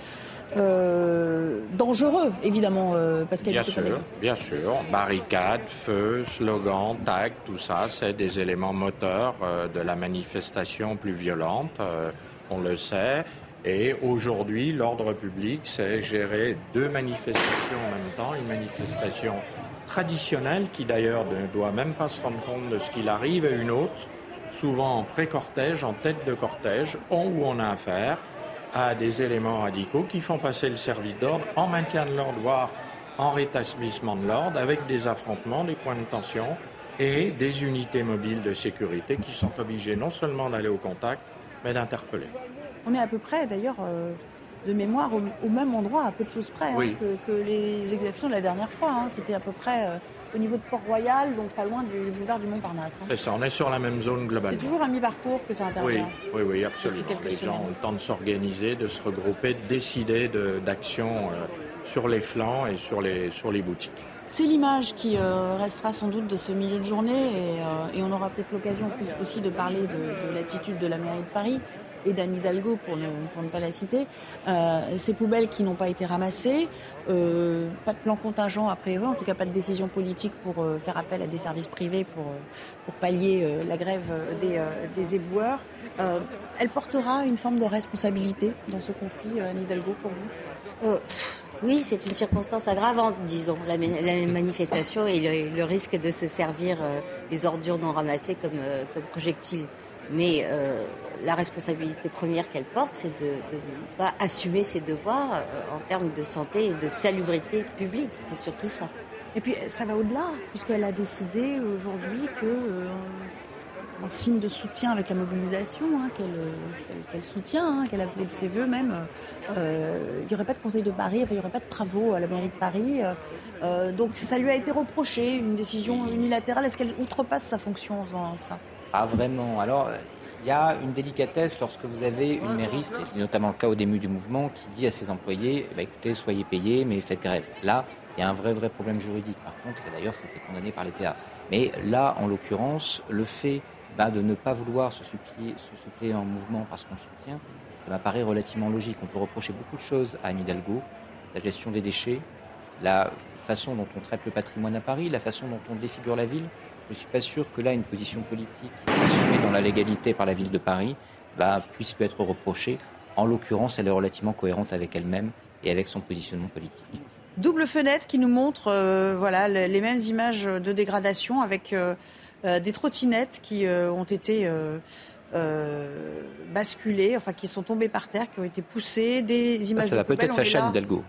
euh, dangereux, évidemment, euh, Bien sûr, bien sûr. Barricades, feux, slogans, tags, tout ça, c'est des éléments moteurs euh, de la manifestation plus violente, on le sait. Et aujourd'hui, l'ordre public, c'est gérer deux manifestations en même temps. Une manifestation traditionnelle qui d'ailleurs ne doit même pas se rendre compte de ce qu'il arrive et une autre, souvent en pré-cortège, en tête de cortège, on- où on a affaire à des éléments radicaux qui font passer le service d'ordre en maintien de l'ordre, voire en rétablissement de l'ordre, avec des affrontements, des points de tension et des unités mobiles de sécurité qui sont obligées non seulement d'aller au contact, mais d'interpeller. On est à peu près, d'ailleurs, euh, de mémoire, au, au même endroit, à peu de choses près, hein, que, que les exactions de la dernière fois. hein. C'était à peu près euh, au niveau de Port-Royal, donc pas loin du boulevard du Montparnasse. hein. C'est ça, on est sur la même zone C'est globalement. toujours à mi-parcours que ça intervient. oui, oui, absolument. Les gens ont le temps de s'organiser, de se regrouper, de décider de- d'actions euh, sur les flancs et sur les, sur les boutiques. C'est l'image qui euh, restera sans doute de ce milieu de journée et, euh, et on aura peut-être l'occasion plus- aussi de parler de, de l'attitude de la mairie de Paris et d'Anne Hidalgo pour ne, pas la citer. Euh, ces poubelles qui n'ont pas été ramassées, euh, pas de plan contingent a priori, en tout cas pas de décision politique pour euh, faire appel à des services privés pour, pallier la grève des, éboueurs. Elle portera une forme de responsabilité dans ce conflit, Anne Hidalgo, pour vous? Oui, c'est une circonstance aggravante, disons, la, ma- la manifestation et le, risque de se servir des ordures non ramassées comme, euh, projectiles. Mais la responsabilité première qu'elle porte, c'est de de ne pas assumer ses devoirs euh, en termes de santé et de salubrité publique. C'est surtout ça. Et puis ça va au-delà, puisqu'elle a décidé aujourd'hui que, euh, en signe de soutien avec la mobilisation, hein, qu'elle euh, qu'elle- soutient, hein, qu'elle a appelé de ses voeux même, euh, il n'y aurait pas de Conseil de Paris, enfin, il n'y aurait pas de travaux à la mairie de Paris. donc ça lui a été reproché, une décision unilatérale. Est-ce qu'elle outrepasse sa fonction en faisant ça? Pas vraiment. Alors, il y a une délicatesse lorsque vous avez une mairiste, notamment le cas au début du mouvement, qui dit à ses employés eh ben, écoutez, soyez payés, mais faites grève. Là, il y a un vrai, vrai problème juridique. Par contre, d'ailleurs, c'était condamné par l'État. Mais là, en l'occurrence, le fait bah, de ne pas vouloir se suppléer, en mouvement parce qu'on soutient, ça m'apparaît relativement logique. On peut reprocher beaucoup de choses à Anne Hidalgo, sa gestion des déchets, la façon dont on traite le patrimoine à Paris, la façon dont on défigure la ville. Je ne suis pas sûr que là, une position politique assumée dans la légalité par la ville de Paris bah, puisse lui être reprochée. En l'occurrence, elle est relativement cohérente avec elle-même et avec son positionnement politique. Double fenêtre qui nous montre euh, voilà, les mêmes images de dégradation avec euh, euh, des trottinettes qui ont été basculées, enfin qui sont tombées par terre, qui ont été poussées, des images ça, ça va peut-être fâcher Hidalgo.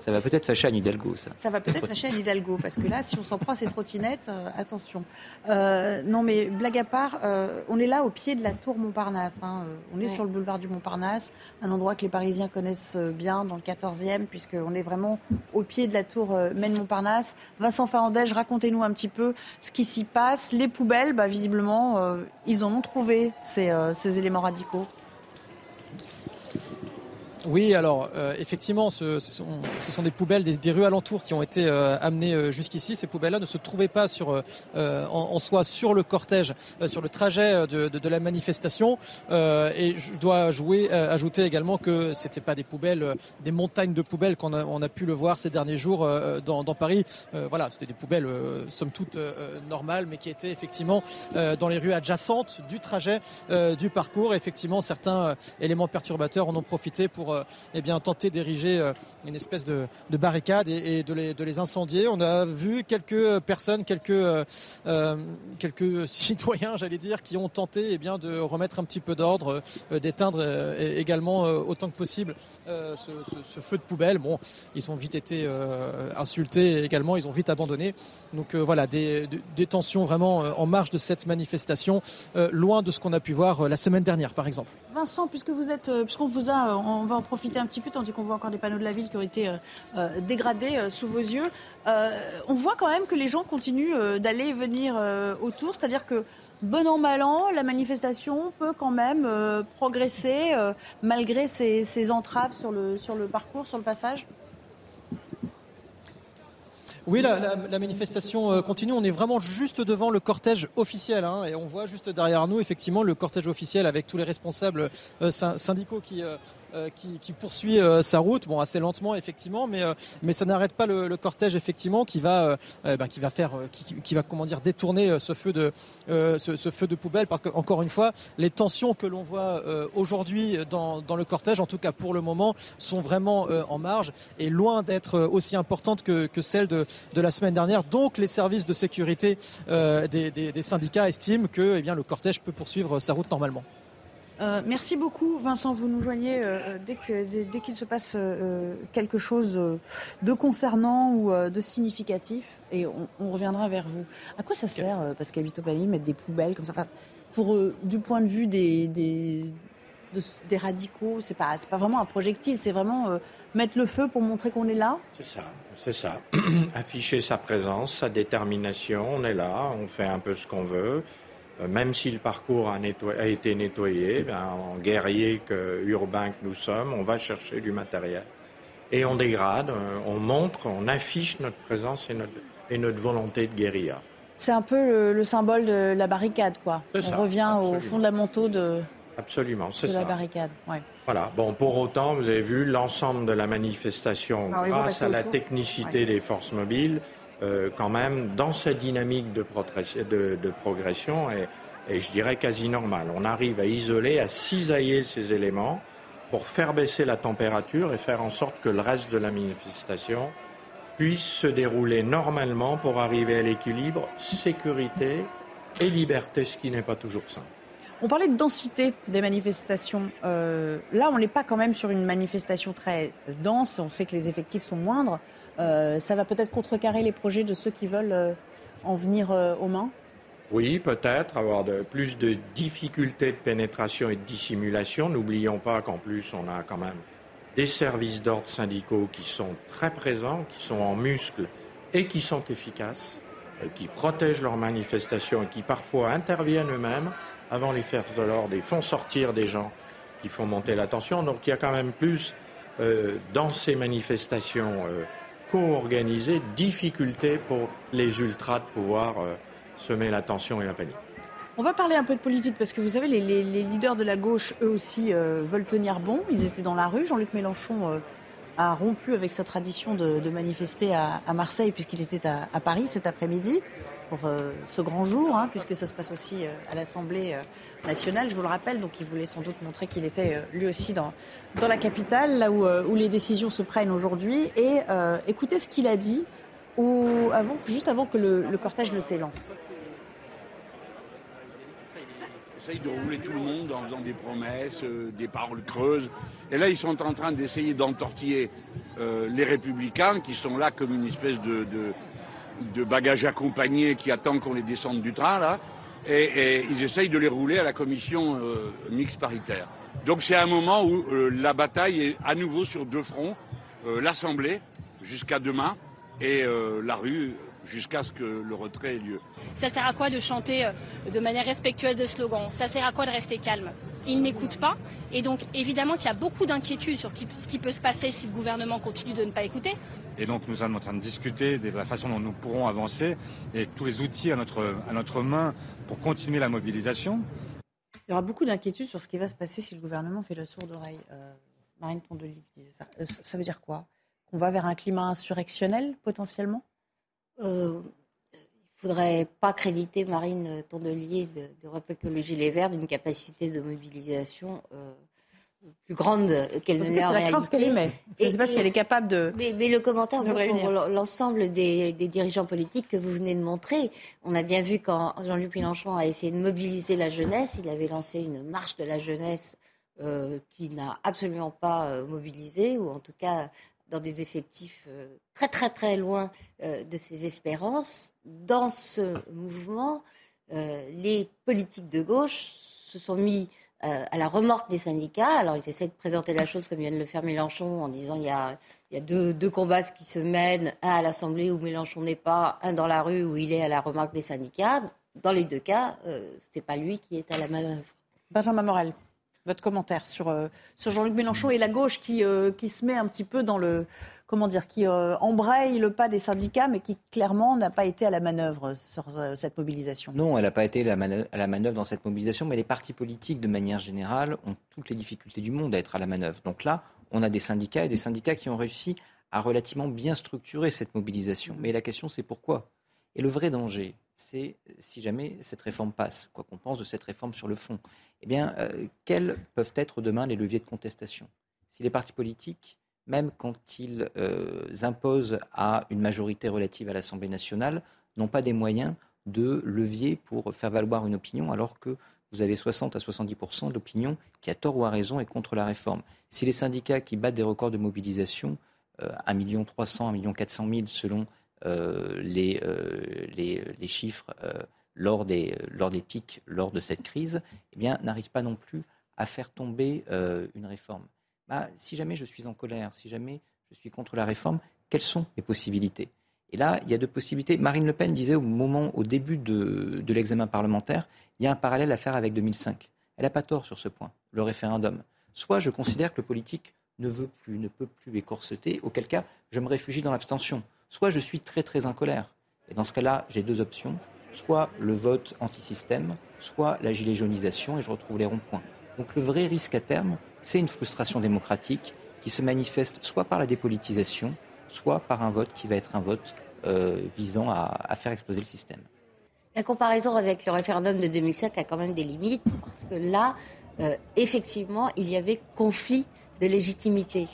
Ça va peut-être fâcher Anne Hidalgo, ça. Ça va peut-être fâcher Anne Hidalgo, parce que là, si on s'en prend à ces trottinettes, euh, attention. Euh, non, mais blague à part, euh, on est là au pied de la tour Montparnasse. Hein. On est sur le boulevard du Montparnasse, un endroit que les Parisiens connaissent bien dans le 14e, puisqu'on est vraiment au pied de la tour Maine-Montparnasse. Vincent Farandège, racontez-nous un petit peu ce qui s'y passe. Les poubelles, bah, visiblement, ils en ont trouvé, ces, ces éléments radicaux. Oui, alors euh, effectivement, ce, sont, des poubelles des, rues alentours qui ont été euh, amenées euh, jusqu'ici. Ces poubelles-là ne se trouvaient pas sur, en, soi sur le cortège, sur le trajet de, la manifestation. et je dois jouer, ajouter également que c'était pas des poubelles, des montagnes de poubelles qu'on a, on a pu le voir ces derniers jours dans, dans, Paris. voilà, c'était des poubelles somme toute normales, mais qui étaient effectivement dans les rues adjacentes du trajet du parcours. effectivement, certains éléments perturbateurs en ont profité pour euh, eh bien, tenter d'ériger euh, une espèce de, barricade et, de, les, incendier. On a vu quelques personnes, quelques, euh, quelques [LAUGHS] citoyens, j'allais dire, qui ont tenté eh bien, de remettre un petit peu d'ordre, d'éteindre également autant que possible ce, feu de poubelle. Bon, ils ont vite été insultés également, ils ont vite abandonné. Donc voilà, des, des, tensions vraiment en marge de cette manifestation, loin de ce qu'on a pu voir la semaine dernière, par exemple. Vincent, puisque vous êtes, puisqu'on vous a, on profiter un petit peu, tandis qu'on voit encore des panneaux de la ville qui ont été euh, euh, dégradés euh, sous vos yeux. on voit quand même que les gens continuent d'aller et venir autour, c'est-à-dire que bon an, mal an, la manifestation peut quand même progresser malgré ces, entraves sur le, parcours, sur le passage oui, la, manifestation continue. On est vraiment juste devant le cortège officiel. Hein, et on voit juste derrière nous, effectivement, le cortège officiel avec tous les responsables syndicaux qui, qui, poursuit euh, sa route, bon assez lentement effectivement, mais euh, ça n'arrête pas le, cortège effectivement qui va qui va faire qui, va comment dire détourner ce feu de ce, feu de poubelle parce que encore une fois les tensions que l'on voit aujourd'hui dans, le cortège, en tout cas pour le moment, sont vraiment en marge et loin d'être aussi importantes que, celles de, la semaine dernière. Donc les services de sécurité des, syndicats estiment que eh le cortège peut poursuivre sa route normalement. Euh, merci beaucoup, Vincent. Vous nous joignez euh, dès qu'il se passe euh, quelque chose de concernant ou de significatif, et on, reviendra vers vous. À quoi ça sert, Pascal Vitopali, mettre des poubelles comme ça? Pour du point de vue des, des, des radicaux, c'est pas pas vraiment un projectile, c'est vraiment mettre le feu pour montrer qu'on est là? C'est ça, c'est ça. [CLEARS THROAT] Afficher sa présence, sa détermination. On est là, on fait un peu ce qu'on veut. Euh, même si le parcours a, été nettoyé, ben, en guerrier que, urbain que nous sommes, on va chercher du matériel. Et on dégrade, euh, on montre, on affiche notre présence et notre, volonté de guérilla. C'est un peu le, symbole de la barricade, quoi. On revient aux fondamentaux de, absolument, c'est la barricade. Voilà. Bon, pour autant, vous avez vu l'ensemble de la manifestation, grâce à la technicité des forces mobiles, euh, quand même dans cette dynamique de, progression et, je dirais quasi normale. On arrive à isoler, à cisailler ces éléments pour faire baisser la température et faire en sorte que le reste de la manifestation puisse se dérouler normalement pour arriver à l'équilibre sécurité et liberté, ce qui n'est pas toujours simple. On parlait de densité des manifestations. Euh, là, on n'est pas quand même sur une manifestation très dense. On sait que les effectifs sont moindres. Euh, ça va peut-être contrecarrer les projets de ceux qui veulent euh, en venir euh, aux mains? Oui, peut-être, avoir plus de difficultés de pénétration et de dissimulation. N'oublions pas qu'en plus, on a quand même des services d'ordre syndicaux qui sont très présents, qui sont en muscles et qui sont efficaces, qui protègent leurs manifestations et qui parfois interviennent eux-mêmes avant les forces de l'ordre et font sortir des gens qui font monter la tension. Donc il y a quand même plus, dans ces manifestations co-organisées, difficulté pour les ultras de pouvoir euh, semer la tension et la panique. On va parler un peu de politique parce que vous savez, les, leaders de la gauche, eux aussi, veulent tenir bon. Ils étaient dans la rue. Jean-Luc Mélenchon a rompu avec sa tradition de, manifester à, Marseille puisqu'il était à Paris cet après-midi pour euh, ce grand jour, hein, puisque ça se passe aussi euh, à l'Assemblée euh, nationale. Je vous le rappelle, donc il voulait sans doute montrer qu'il était lui aussi dans, dans la capitale, là où, où les décisions se prennent aujourd'hui. Et écoutez ce qu'il a dit juste avant que le, cortège ne s'élance. Essaye de rouler tout le monde en faisant des promesses, des paroles creuses. Et là, ils sont en train d'essayer d'entortiller les républicains qui sont là comme une espèce de bagages accompagnés qui attendent qu'on les descende du train, là, et, ils essayent de les rouler à la commission euh, mixte paritaire. Donc c'est un moment où euh, la bataille est à nouveau sur deux fronts, euh, l'Assemblée jusqu'à demain et la rue jusqu'à ce que le retrait ait lieu. Ça sert à quoi de chanter de manière respectueuse de slogan? Ça sert à quoi de rester calme? Ils n'écoutent pas. Et donc, évidemment qu'il y a beaucoup d'inquiétudes sur ce qui peut se passer si le gouvernement continue de ne pas écouter. Et donc nous sommes en train de discuter de la façon dont nous pourrons avancer et tous les outils à notre, à notre main pour continuer la mobilisation. Il y aura beaucoup d'inquiétudes sur ce qui va se passer si le gouvernement fait la sourde oreille. Euh, Marine Tondelier disait ça. Euh, ça veut dire quoi? Qu'on va vers un climat insurrectionnel potentiellement? Euh, Il ne faudrait pas créditer Marine Tondelier d'Europe Écologie Les Verts d'une capacité de mobilisation euh, plus grande qu'elle ne l'est en réalité. qu'elle émet. Je ne sais pas si elle est capable de. Mais, mais le commentaire vaut pour l'ensemble des, des, dirigeants politiques que vous venez de montrer. On a bien vu quand Jean-Luc Mélenchon a essayé de mobiliser la jeunesse, il avait lancé une marche de la jeunesse euh, qui n'a absolument pas mobilisé, ou en tout cas dans des effectifs euh, très très très loin de ses espérances. Dans ce mouvement, les politiques de gauche se sont mis euh, à la remorque des syndicats. Alors, ils essaient de présenter la chose comme vient de le faire Mélenchon en disant il y a, deux, combats qui se mènent, un à l'Assemblée où Mélenchon n'est pas, un dans la rue où il est à la remorque des syndicats. Dans les deux cas, euh, ce n'est pas lui qui est à la manœuvre. Benjamin Morel votre commentaire sur, euh, sur Jean-Luc Mélenchon et la gauche qui, euh, qui se met un petit peu dans le. Comment dire Qui euh, embraye le pas des syndicats, mais qui clairement n'a pas été à la manœuvre sur cette mobilisation. Non, elle n'a pas été à la manœuvre dans cette mobilisation, mais les partis politiques, de manière générale, ont toutes les difficultés du monde à être à la manœuvre. Donc là, on a des syndicats et des syndicats qui ont réussi à relativement bien structurer cette mobilisation. Mais la question, c'est pourquoi? Et le vrai danger, c'est si jamais cette réforme passe, quoi qu'on pense de cette réforme sur le fond, eh bien, euh, quels peuvent être demain les leviers de contestation? Si les partis politiques, même quand ils euh, imposent à une majorité relative à l'Assemblée nationale, n'ont pas des moyens de levier pour faire valoir une opinion, alors que vous avez 60 à 70% d'opinion qui, a tort ou à raison, est contre la réforme. Si les syndicats qui battent des records de mobilisation, euh, 1 300 000, 1 400 000 selon les, les, les, chiffres lors des, lors des pics, lors de cette crise, eh n'arrive pas non plus à faire tomber euh, une réforme. Bah, si jamais je suis en colère, si jamais je suis contre la réforme, quelles sont les possibilités? Et là, il y a deux possibilités. Marine Le Pen disait au moment, au début de, de l'examen parlementaire, il y a un parallèle à faire avec 2005. Elle n'a pas tort sur ce point, le référendum. Soit je considère que le politique ne veut plus, ne peut plus écorceter, auquel cas je me réfugie dans l'abstention. Soit je suis très très en colère. Et dans ce cas-là, j'ai deux options soit le vote anti-système, soit la gilet jaunisation, et je retrouve les ronds-points. Donc le vrai risque à terme, c'est une frustration démocratique qui se manifeste soit par la dépolitisation, soit par un vote qui va être un vote euh, visant à, faire exploser le système. La comparaison avec le référendum de 2007 a quand même des limites, parce que là, euh, effectivement, il y avait conflit de légitimité.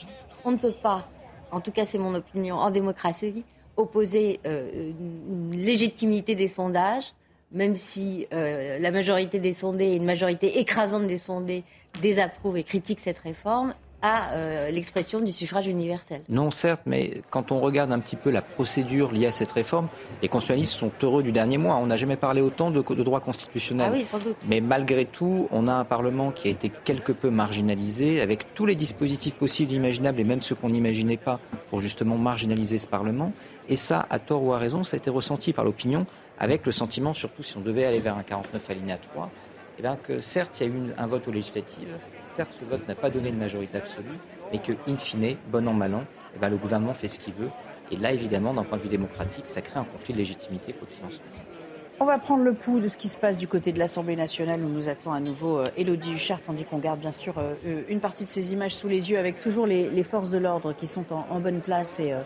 On ne peut pas, en tout cas c'est mon opinion, en démocratie, opposer euh, une légitimité des sondages, même si euh, la majorité des sondés, une majorité écrasante des sondés, désapprouvent et critiquent cette réforme, à euh, l'expression du suffrage universel. Non, certes, mais quand on regarde un petit peu la procédure liée à cette réforme, les constitutionnalistes sont heureux du dernier mois. On n'a jamais parlé autant de, de droit constitutionnel. Ah oui, sans doute. Mais malgré tout, on a un Parlement qui a été quelque peu marginalisé, avec tous les dispositifs possibles, imaginables, et même ceux qu'on n'imaginait pas, pour justement marginaliser ce Parlement. Et ça, à tort ou à raison, ça a été ressenti par l'opinion, avec le sentiment, surtout si on devait aller vers un 49 alinéa 3, eh bien, que certes, il y a eu un vote aux législatives, certes, ce vote n'a pas donné de majorité absolue, mais que, in fine, bon an, mal an, eh bien, le gouvernement fait ce qu'il veut. Et là, évidemment, d'un point de vue démocratique, ça crée un conflit de légitimité, quoi qu'il en soit. On va prendre le pouls de ce qui se passe du côté de l'Assemblée nationale où nous attend à nouveau Elodie euh, Huchard, tandis qu'on garde bien sûr euh, une partie de ces images sous les yeux avec toujours les, forces de l'ordre qui sont en, bonne place et, euh,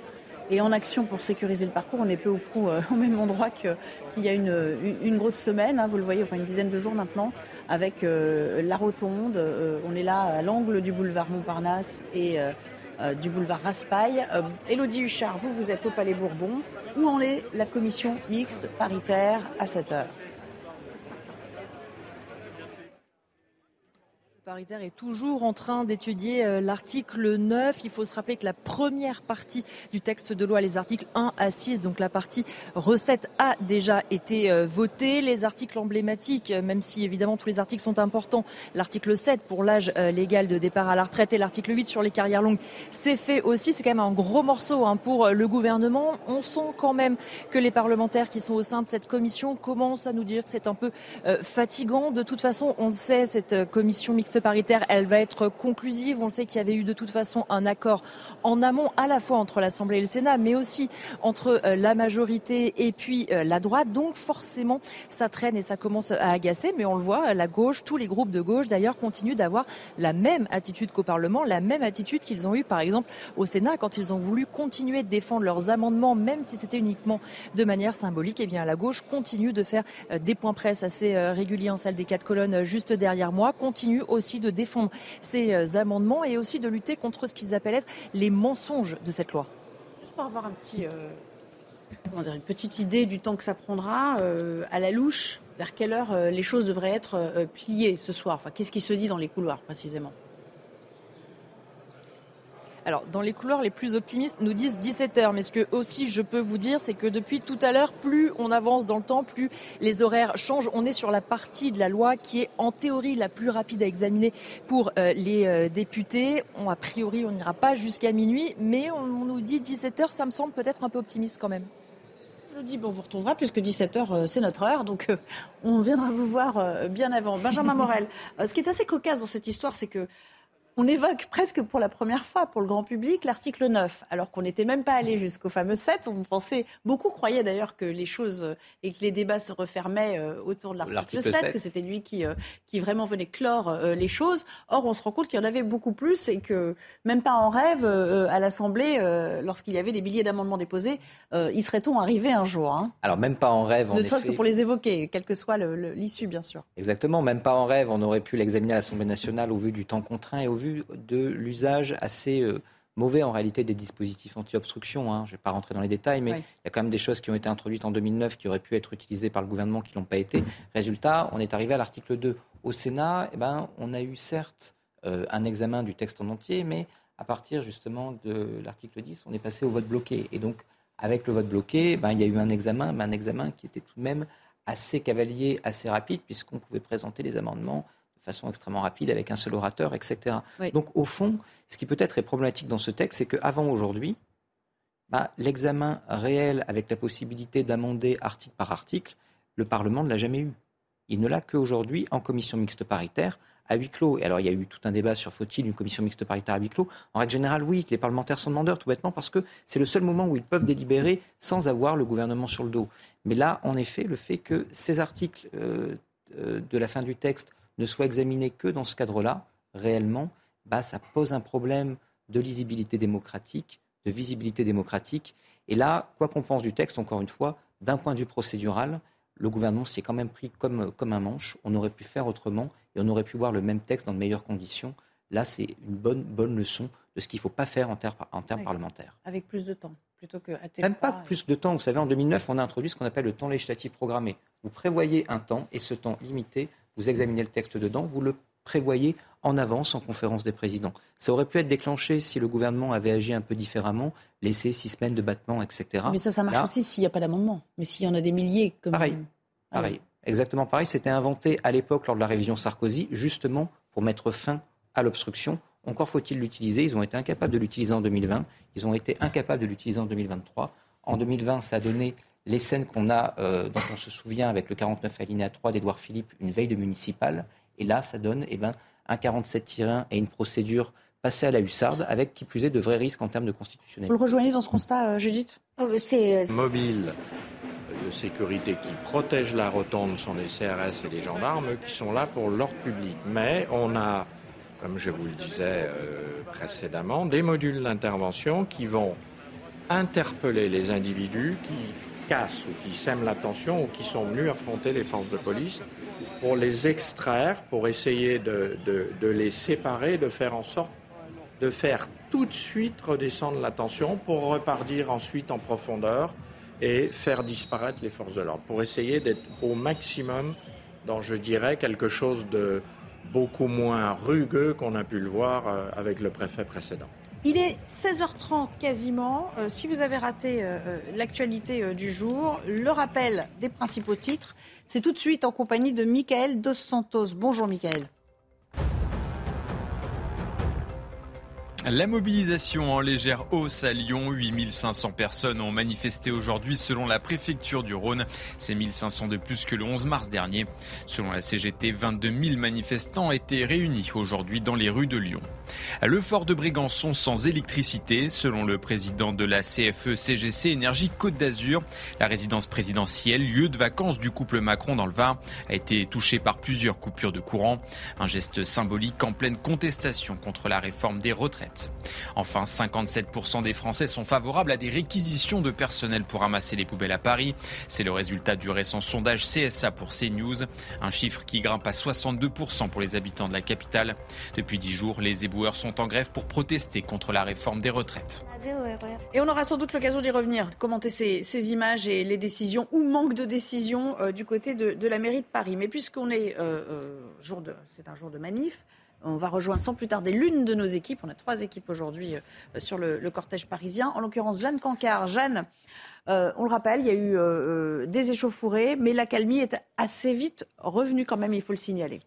et, en action pour sécuriser le parcours. On est peu ou prou [LAUGHS] au même endroit qu'il y a une, grosse semaine, hein, vous le voyez, enfin une dizaine de jours maintenant, avec la rotonde. on est là à l'angle du boulevard Montparnasse et du boulevard Raspail. Elodie Huchard, vous, vous êtes au Palais Bourbon. Où en est la commission mixte paritaire à cette heure? Paritaire est toujours en train d'étudier euh, l'article 9. Il faut se rappeler que la première partie du texte de loi, les articles 1 à 6, donc la partie recette, a déjà été euh, votée. Les articles emblématiques, euh, même si évidemment tous les articles sont importants, l'article 7 pour l'âge légal de départ à la retraite et l'article 8 sur les carrières longues, c'est fait aussi. C'est quand même un gros morceau hein, pour le gouvernement. On sent quand même que les parlementaires qui sont au sein de cette commission commencent à nous dire que c'est un peu fatigant. De toute façon, on sait, cette commission mixte paritaire, elle va être conclusive. On sait qu'il y avait eu de toute façon un accord en amont à la fois entre l'Assemblée et le Sénat, mais aussi entre euh, la majorité et puis euh, la droite. Donc forcément, ça traîne et ça commence à agacer. Mais on le voit, la gauche, tous les groupes de gauche d'ailleurs continuent d'avoir la même attitude qu'au Parlement, la même attitude qu'ils ont eue par exemple au Sénat quand ils ont voulu continuer de défendre leurs amendements, même si c'était uniquement de manière symbolique. Et eh bien la gauche continue de faire euh, des points presse assez réguliers en salle des quatre colonnes juste derrière moi, continue de défendre ces euh, amendements et aussi de lutter contre ce qu'ils appellent être les mensonges de cette loi. Juste pour avoir euh, une petite idée du temps que ça prendra, euh, à la louche, vers quelle heure les choses devraient être pliées ce soir? Enfin, Qu'est-ce qui se dit dans les couloirs précisément? Alors, dans les couleurs les plus optimistes, nous disent 17 heures. Mais ce que aussi je peux vous dire, c'est que depuis tout à l'heure, plus on avance dans le temps, plus les horaires changent. On est sur la partie de la loi qui est en théorie la plus rapide à examiner pour euh, les euh, députés. On, a priori, on n'ira pas jusqu'à minuit, mais on, nous dit 17 heures. Ça me semble peut-être un peu optimiste quand même. Je dis, bon, on vous retrouvera puisque 17h, euh, c'est notre heure. Donc, on viendra vous voir bien avant. Benjamin [LAUGHS] Morel, ce qui est assez cocasse dans cette histoire, c'est que on évoque presque pour la première fois pour le grand public l'article 9, alors qu'on n'était même pas allé jusqu'au fameux 7. On pensait, beaucoup croyaient d'ailleurs que les choses euh, et que les débats se refermaient euh, autour de l'article 7, que c'était lui qui, euh, qui vraiment venait clore les choses. Or, on se rend compte qu'il y en avait beaucoup plus et que même pas en rêve, à l'Assemblée, lorsqu'il y avait des milliers d'amendements déposés, y serait-on arrivé un jour hein? Alors, même pas en rêve. Ne serait-ce que pour les évoquer, quelle que soit l'issue, bien sûr. Exactement, même pas en rêve. On aurait pu l'examiner à l'Assemblée nationale au vu du temps contraint et au vu de l'usage assez euh, mauvais en réalité des dispositifs anti-obstruction. Hein. Je ne vais pas rentrer dans les détails, mais il y a quand même des choses qui ont été introduites en 2009 qui auraient pu être utilisées par le gouvernement qui ne l'ont pas été. Résultat, on est arrivé à l'article 2. Au Sénat, eh ben, on a eu certes euh, un examen du texte en entier, mais à partir justement de l'article 10, on est passé au vote bloqué. Et donc, avec le vote bloqué, ben, il y a eu un examen, mais un examen qui était tout de même assez cavalier, assez rapide, puisqu'on pouvait présenter les amendements de façon extrêmement rapide avec un seul orateur, etc. Donc au fond, ce qui peut-être est problématique dans ce texte, c'est qu'avant aujourd'hui, bah, l'examen réel avec la possibilité d'amender article par article, le Parlement ne l'a jamais eu. Il ne l'a qu'aujourd'hui en commission mixte paritaire à huis clos. Et alors, il y a eu tout un débat sur faut-il une commission mixte paritaire à huis clos. En règle générale, oui, les parlementaires sont demandeurs, tout bêtement, parce que c'est le seul moment où ils peuvent délibérer sans avoir le gouvernement sur le dos. Mais là, en effet, le fait que ces articles euh, euh, de la fin du texte ne soit examiné que dans ce cadre-là, réellement, bah, ça pose un problème de lisibilité démocratique, de visibilité démocratique. Et là, quoi qu'on pense du texte, encore une fois, d'un point de vue procédural, le gouvernement s'y est quand même pris comme, comme un manche. On aurait pu faire autrement et on aurait pu voir le même texte dans de meilleures conditions. Là, c'est une bonne, bonne leçon de ce qu'il ne faut pas faire en, en termes parlementaires. Avec plus de temps plutôt que Même pas plus de temps. Vous savez, en 2009, on a introduit ce qu'on appelle le temps législatif programmé. Vous prévoyez un temps et ce temps limité, vous examinez le texte dedans, vous le prévoyez en avance en conférence des présidents. Ça aurait pu être déclenché si le gouvernement avait agi un peu différemment, laissé six semaines de battement, etc. Mais ça, ça marche aussi s'il n'y a pas d'amendement. Mais s'il y en a des milliers, comme pareil, ah pareil, exactement pareil. C'était inventé à l'époque lors de la révision Sarkozy, justement pour mettre fin à l'obstruction. Encore faut-il l'utiliser. Ils ont été incapables de l'utiliser en 2020. Ils ont été incapables de l'utiliser en 2023. En 2020, ça a donné les scènes qu'on a, euh, dont on se souvient avec le 49 alinéa 3 d'Édouard Philippe, une veille de municipal. Et là, ça donne eh ben, un 47-1 et une procédure passée à la hussarde, avec qui plus est de vrais risques en termes de constitutionnalité. Vous le rejoignez dans ce constat, euh, Judith? Oh, C'est euh, mobile de sécurité qui protègent la rotonde sont les CRS et les gendarmes qui sont là pour l'ordre public. Mais on a, comme je vous le disais précédemment, des modules d'intervention qui vont interpeller les individus qui cassent ou qui sèment l'attention ou qui sont venus affronter les forces de police pour les extraire, pour essayer de, les séparer, de faire en sorte de faire tout de suite redescendre la tension pour repartir ensuite en profondeur et faire disparaître les forces de l'ordre, pour essayer d'être au maximum dans, je dirais, quelque chose de beaucoup moins rugueux qu'on a pu le voir euh, avec le préfet précédent. Il est 16h30 quasiment. Euh, si vous avez raté euh, euh, l'actualité du jour, le rappel des principaux titres, c'est tout de suite en compagnie de Michael Dos Santos. Bonjour Michael. La mobilisation en légère hausse à Lyon. 8500 personnes ont manifesté aujourd'hui selon la préfecture du Rhône. C'est 1500 de plus que le 11 mars dernier. Selon la CGT, 22 000 manifestants étaient réunis aujourd'hui dans les rues de Lyon. Le fort de Brégançon sans électricité, selon le président de la CFE CGC Énergie Côte d'Azur. La résidence présidentielle, lieu de vacances du couple Macron dans le Var, a été touchée par plusieurs coupures de courant. Un geste symbolique en pleine contestation contre la réforme des retraites. Enfin, 57% des Français sont favorables à des réquisitions de personnel pour ramasser les poubelles à Paris. C'est le résultat du récent sondage CSA pour CNews, un chiffre qui grimpe à 62% pour les habitants de la capitale. Depuis 10 jours, les éboueurs sont en grève pour protester contre la réforme des retraites. Et on aura sans doute l'occasion d'y revenir, commenter ces, images et les décisions ou manque de décisions euh, du côté de, la mairie de Paris. Mais puisqu'on est euh, euh, jour de, c'est un jour de manif, on va rejoindre sans plus tarder l'une de nos équipes. On a trois équipes aujourd'hui sur le, cortège parisien. En l'occurrence, Jeanne Cancard. Jeanne, euh, on le rappelle, il y a eu euh, des échauffourées, mais la calmie est assez vite revenue quand même, il faut le signaler.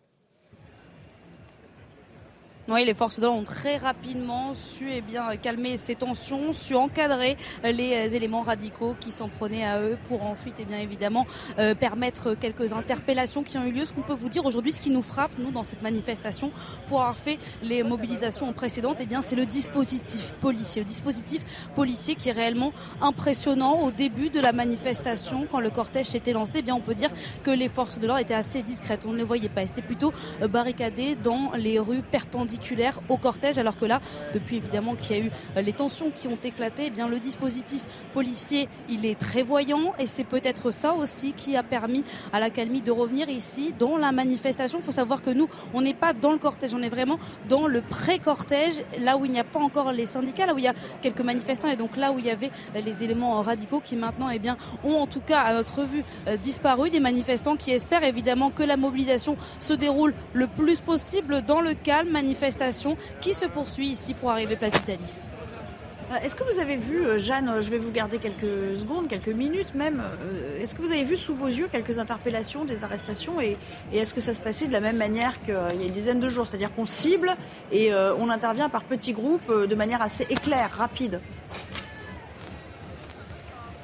Oui, les forces de l'ordre ont très rapidement su eh bien, calmer ces tensions, su encadrer les éléments radicaux qui s'en prenaient à eux pour ensuite, eh bien, évidemment, euh, permettre quelques interpellations qui ont eu lieu. Ce qu'on peut vous dire aujourd'hui, ce qui nous frappe, nous, dans cette manifestation, pour avoir fait les mobilisations précédentes, eh bien, c'est le dispositif policier. Le dispositif policier qui est réellement impressionnant au début de la manifestation, quand le cortège s'était lancé, eh bien, on peut dire que les forces de l'ordre étaient assez discrètes. On ne les voyait pas. C'était plutôt barricadé dans les rues perpendiculaires au cortège, alors que là, depuis évidemment qu'il y a eu euh, les tensions qui ont éclaté, eh bien le dispositif policier, il est très voyant et c'est peut-être ça aussi qui a permis à la calmie de revenir ici dans la manifestation. Il faut savoir que nous, on n'est pas dans le cortège, on est vraiment dans le pré-cortège, là où il n'y a pas encore les syndicats, là où il y a quelques manifestants et donc là où il y avait euh, les éléments radicaux qui maintenant eh bien, ont en tout cas à notre vue euh, disparu. Des manifestants qui espèrent évidemment que la mobilisation se déroule le plus possible dans le calme. Qui se poursuit ici pour arriver place d'Italie. Euh, est-ce que vous avez vu, euh, Jeanne, euh, je vais vous garder quelques secondes, quelques minutes même, est-ce que vous avez vu sous vos yeux quelques interpellations, des arrestations et, est-ce que ça se passait de la même manière qu'il y a une dizaine de jours? C'est-à-dire qu'on cible et on intervient par petits groupes de manière assez éclair, rapide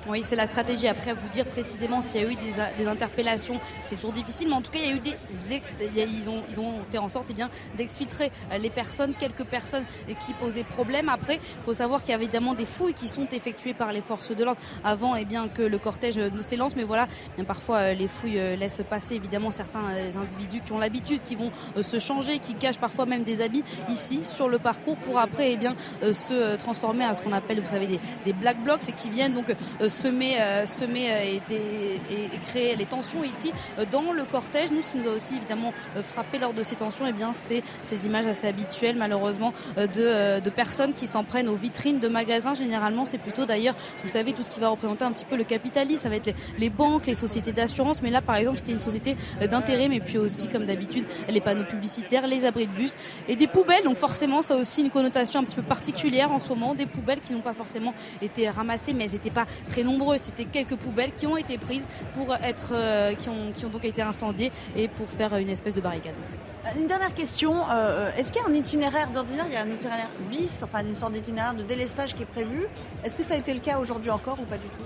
oui, c'est la stratégie. Après, vous dire précisément s'il y a eu des, interpellations, c'est toujours difficile. Mais en tout cas, il y a eu des ex ils ont, ils ont fait en sorte eh d'exfiltrer euh, les personnes, quelques personnes qui posaient problème. Après, il faut savoir qu'il y a évidemment des fouilles qui sont effectuées par les forces de l'ordre avant eh bien, que le cortège ne s'élance. Mais voilà, bien, parfois, euh, les fouilles euh, laissent passer évidemment certains individus qui ont l'habitude, qui vont se changer, qui cachent parfois même des habits ici sur le parcours pour après eh bien, se transformer à ce qu'on appelle, vous savez, des, black blocs et qui viennent donc semer, euh, semer euh, et, créer les tensions ici euh, dans le cortège. Nous, ce qui nous a aussi évidemment frappé lors de ces tensions, et eh bien, c'est ces images assez habituelles, malheureusement, de, de personnes qui s'en prennent aux vitrines de magasins. Généralement, c'est plutôt d'ailleurs, vous savez, tout ce qui va représenter un petit peu le capitalisme. Ça va être les, banques, les sociétés d'assurance. Mais là, par exemple, c'était une société d'intérêt, mais puis aussi, comme d'habitude, les panneaux publicitaires, les abris de bus et des poubelles. Donc forcément, ça a aussi une connotation un petit peu particulière en ce moment. Des poubelles qui n'ont pas forcément été ramassées, mais elles n'étaient pas très nombreux. C'était quelques poubelles qui ont été prises pour être, euh, qui, ont, qui ont donc été incendiées et pour faire une espèce de barricade. Une dernière question. Euh, est-ce qu'il y a un itinéraire d'ordinaire? Il y a un itinéraire bis, enfin une sorte d'itinéraire de délestage qui est prévu. Est-ce que ça a été le cas aujourd'hui encore ou pas du tout?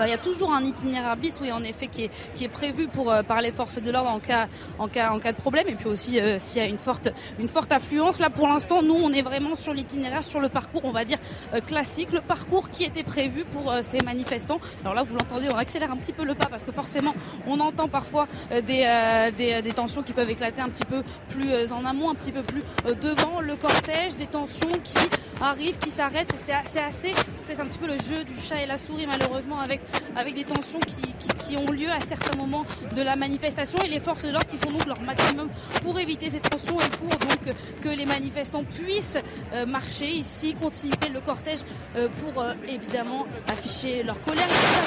Alors il y a toujours un itinéraire bis, oui, en effet, qui est, qui est prévu pour, par les forces de l'ordre en cas, en, cas, en cas de problème. Et puis aussi, s'il y a une forte, une forte affluence. Là, pour l'instant, nous, on est vraiment sur l'itinéraire, sur le parcours, on va dire, classique, le parcours qui était prévu pour ces manifestants. Alors là, vous l'entendez, on accélère un petit peu le pas parce que forcément, on entend parfois des, des tensions qui peuvent éclater un petit peu plus en amont, un petit peu plus devant le cortège, des tensions qui arrivent, qui s'arrêtent. C'est assez, c'est un petit peu le jeu du chat et la souris malheureusement avec, avec des tensions qui, qui, ont lieu à certains moments de la manifestation et les forces de l'ordre qui font donc leur maximum pour éviter ces tensions et pour donc que les manifestants puissent euh, marcher ici, continuer le cortège euh, pour euh, évidemment afficher leur colère.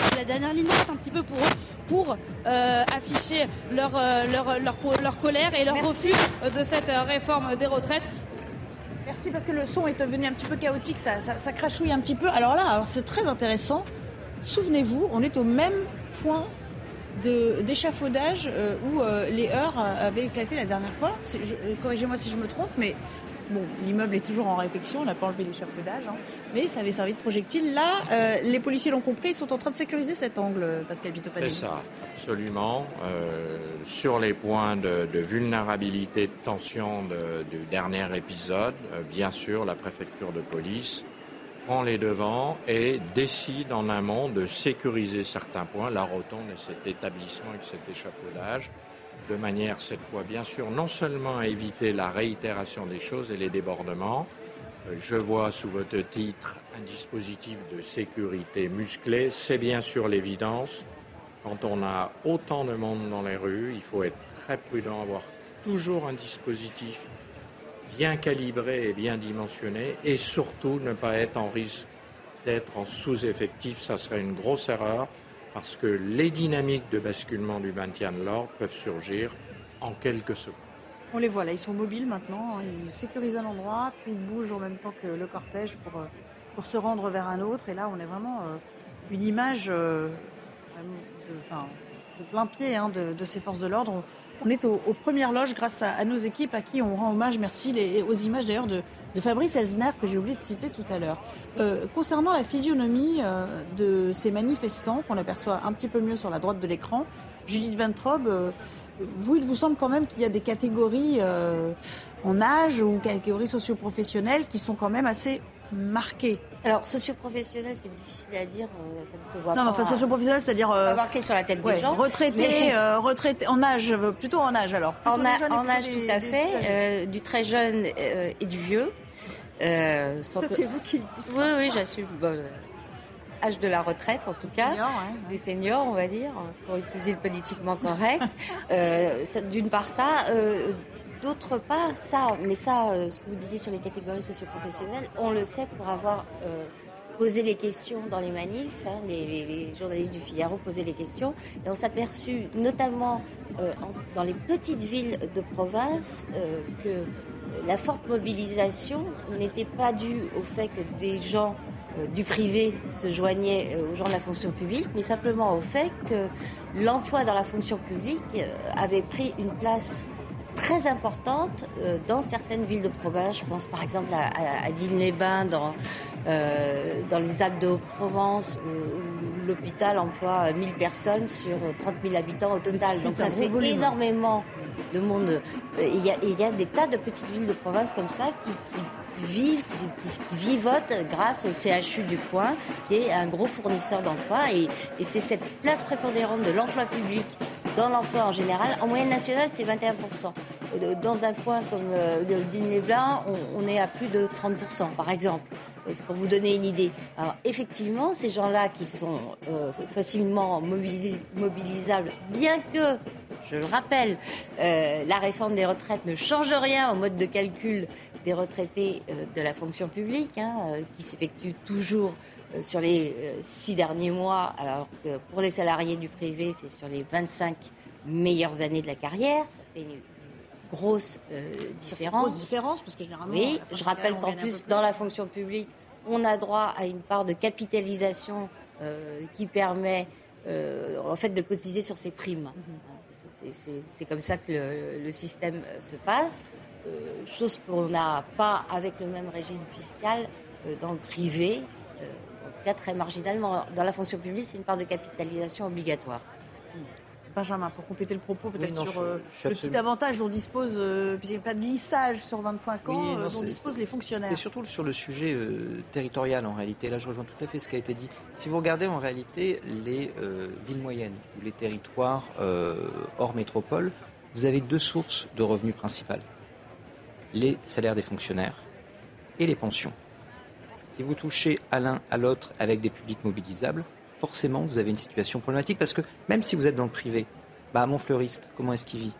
C'est la dernière ligne droite un petit peu pour eux, pour afficher leur, leur, leur, leur, colère et leur refus de cette réforme des retraites. Merci parce que le son est devenu un petit peu chaotique, ça, crachouille un petit peu. Alors là, c'est très intéressant. Souvenez-vous, on est au même point d'échafaudage euh, où euh, les heures avaient éclaté la dernière fois. Euh, corrigez-moi si je me trompe, mais Bon, l'immeuble est toujours en réfection, on n'a pas enlevé l'échafaudage, hein, mais ça avait servi de projectile. Là, euh, les policiers l'ont compris, ils sont en train de sécuriser cet angle, Pascal Pitopadé. C'est ça, absolument. Euh, sur les points de, vulnérabilité, de tension du dernier épisode, euh, bien sûr, la préfecture de police prend les devants et décide en amont de sécuriser certains points, la rotonde et cet établissement et cet échafaudage de manière cette fois bien sûr non seulement à éviter la réitération des choses et les débordements, euh, je vois sous votre titre un dispositif de sécurité musclé, c'est bien sûr l'évidence. Quand on a autant de monde dans les rues, il faut être très prudent, avoir toujours un dispositif bien calibré et bien dimensionné et surtout ne pas être en risque d'être en sous-effectif, ça serait une grosse erreur parce que les dynamiques de basculement du maintien de l'ordre peuvent surgir en quelques secondes. On les voit là, ils sont mobiles maintenant, hein. ils sécurisent un endroit, puis ils bougent en même temps que le cortège pour, euh, pour se rendre vers un autre. Et là, on est vraiment euh, une image euh, de, plein pied hein, de, ces forces de l'ordre. On est aux, premières loges grâce à, nos équipes à qui on rend hommage, merci, les, aux images d'ailleurs de, de Fabrice Elsner que j'ai oublié de citer tout à l'heure. Euh, concernant la physionomie euh, de ces manifestants qu'on aperçoit un petit peu mieux sur la droite de l'écran, Judith Ventrobe, euh, vous, il vous semble quand même qu'il y a des catégories en âge ou catégories socioprofessionnelles qui sont quand même assez marquées. Alors, socioprofessionnel, c'est difficile à dire, ça ne se voit pas. Non, enfin, socioprofessionnel, c'est-à-dire. marqué sur la tête des gens. Retraité, retraité, en âge, plutôt en âge alors. En, âge, tout à fait, du très jeune et du vieux. Euh, Ça, c'est vous qui le dites. Oui, oui, j'assume. Bon, euh, âge de la retraite, en tout cas. Des seniors, on va dire, pour utiliser le politiquement correct. [LAUGHS] euh, D'une part, ça. Euh, D'autre part, ça, mais ça, euh, ce que vous disiez sur les catégories socioprofessionnelles, on le sait pour avoir posé les questions dans les manifs. Hein, les, les, journalistes du Figaro posaient les questions. Et on s'est aperçu, notamment dans les petites villes de province, que la forte mobilisation n'était pas due au fait que des gens euh, du privé se joignaient euh, aux gens de la fonction publique, mais simplement au fait que l'emploi dans la fonction publique euh, avait pris une place très importante dans certaines villes de province. Je pense par exemple à, Digne-les-Bains, dans, dans les Alpes de Haute-Provence, où, l'hôpital emploie 1000 personnes sur 30 000 habitants au total. Donc ça fait énormément de monde. Il y, a, il y, a, des tas de petites villes de province comme ça qui, vivent, qui, vivotent grâce au CHU du coin, qui est un gros fournisseur d'emploi. Et, et c'est cette place prépondérante de l'emploi public dans l'emploi en général. En moyenne nationale, c'est 21%. Euh, dans un coin comme euh, Digne-les-Bains, on, est à plus de 30%, par exemple. Pour vous donner une idée. Alors, effectivement, ces gens-là qui sont euh, facilement mobilisables, bien que je le rappelle, euh, la réforme des retraites ne change rien au mode de calcul des retraités de la fonction publique, hein, qui s'effectue toujours sur les six derniers mois, alors que pour les salariés du privé, c'est sur les 25 meilleures années de la carrière. Ça fait une grosse différence. Grosse différence, parce que généralement. Oui, je rappelle qu'en plus, dans la fonction publique, on a droit à une part de capitalisation qui permet en fait de cotiser sur ses primes. Mhm. C'est comme ça que le, système euh, se passe, euh, chose qu'on n'a pas avec le même régime fiscal euh, dans le privé. Cas très marginalement. Dans la fonction publique, c'est une part de capitalisation obligatoire. Benjamin, pour compléter le propos, peut-être non, sur je- euh, je le petit avantage dont disposent, euh, puisqu'il n'y a pas de lissage sur 25 ans, Oui, euh, non, dont c'est- disposent les fonctionnaires. C'était surtout sur le sujet euh, territorial en réalité. Là, je rejoins tout à fait ce qui a été dit. Si vous regardez en réalité les euh, villes moyennes ou les territoires euh, hors métropole, vous avez deux sources de revenus principales les salaires des fonctionnaires et les pensions. Si vous touchez à l'un à l'autre avec des publics mobilisables, forcément vous avez une situation problématique parce que même si vous êtes dans le privé, bah, mon fleuriste, comment est-ce qu'il vit?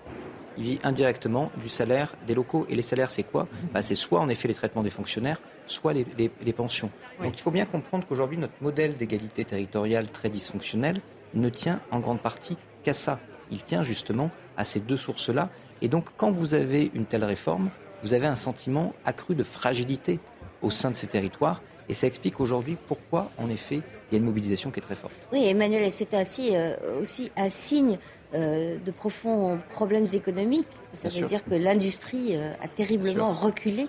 Il vit indirectement du salaire des locaux. Et les salaires, c'est quoi? Bah, C'est soit en effet les traitements des fonctionnaires, soit les, les- les pensions. Donc il faut bien comprendre qu'aujourd'hui, notre modèle d'égalité territoriale très dysfonctionnel ne tient en grande partie qu'à ça. Il tient justement à ces deux sources-là. Et donc quand vous avez une telle réforme, vous avez un sentiment accru de fragilité au sein de ces territoires. Et ça explique aujourd'hui pourquoi, en effet, il y a une mobilisation qui est très forte. Oui, Emmanuel, c'est aussi, euh, aussi un signe euh, de profonds problèmes économiques. Ça Bien veut sûr. dire que l'industrie euh, a terriblement reculé.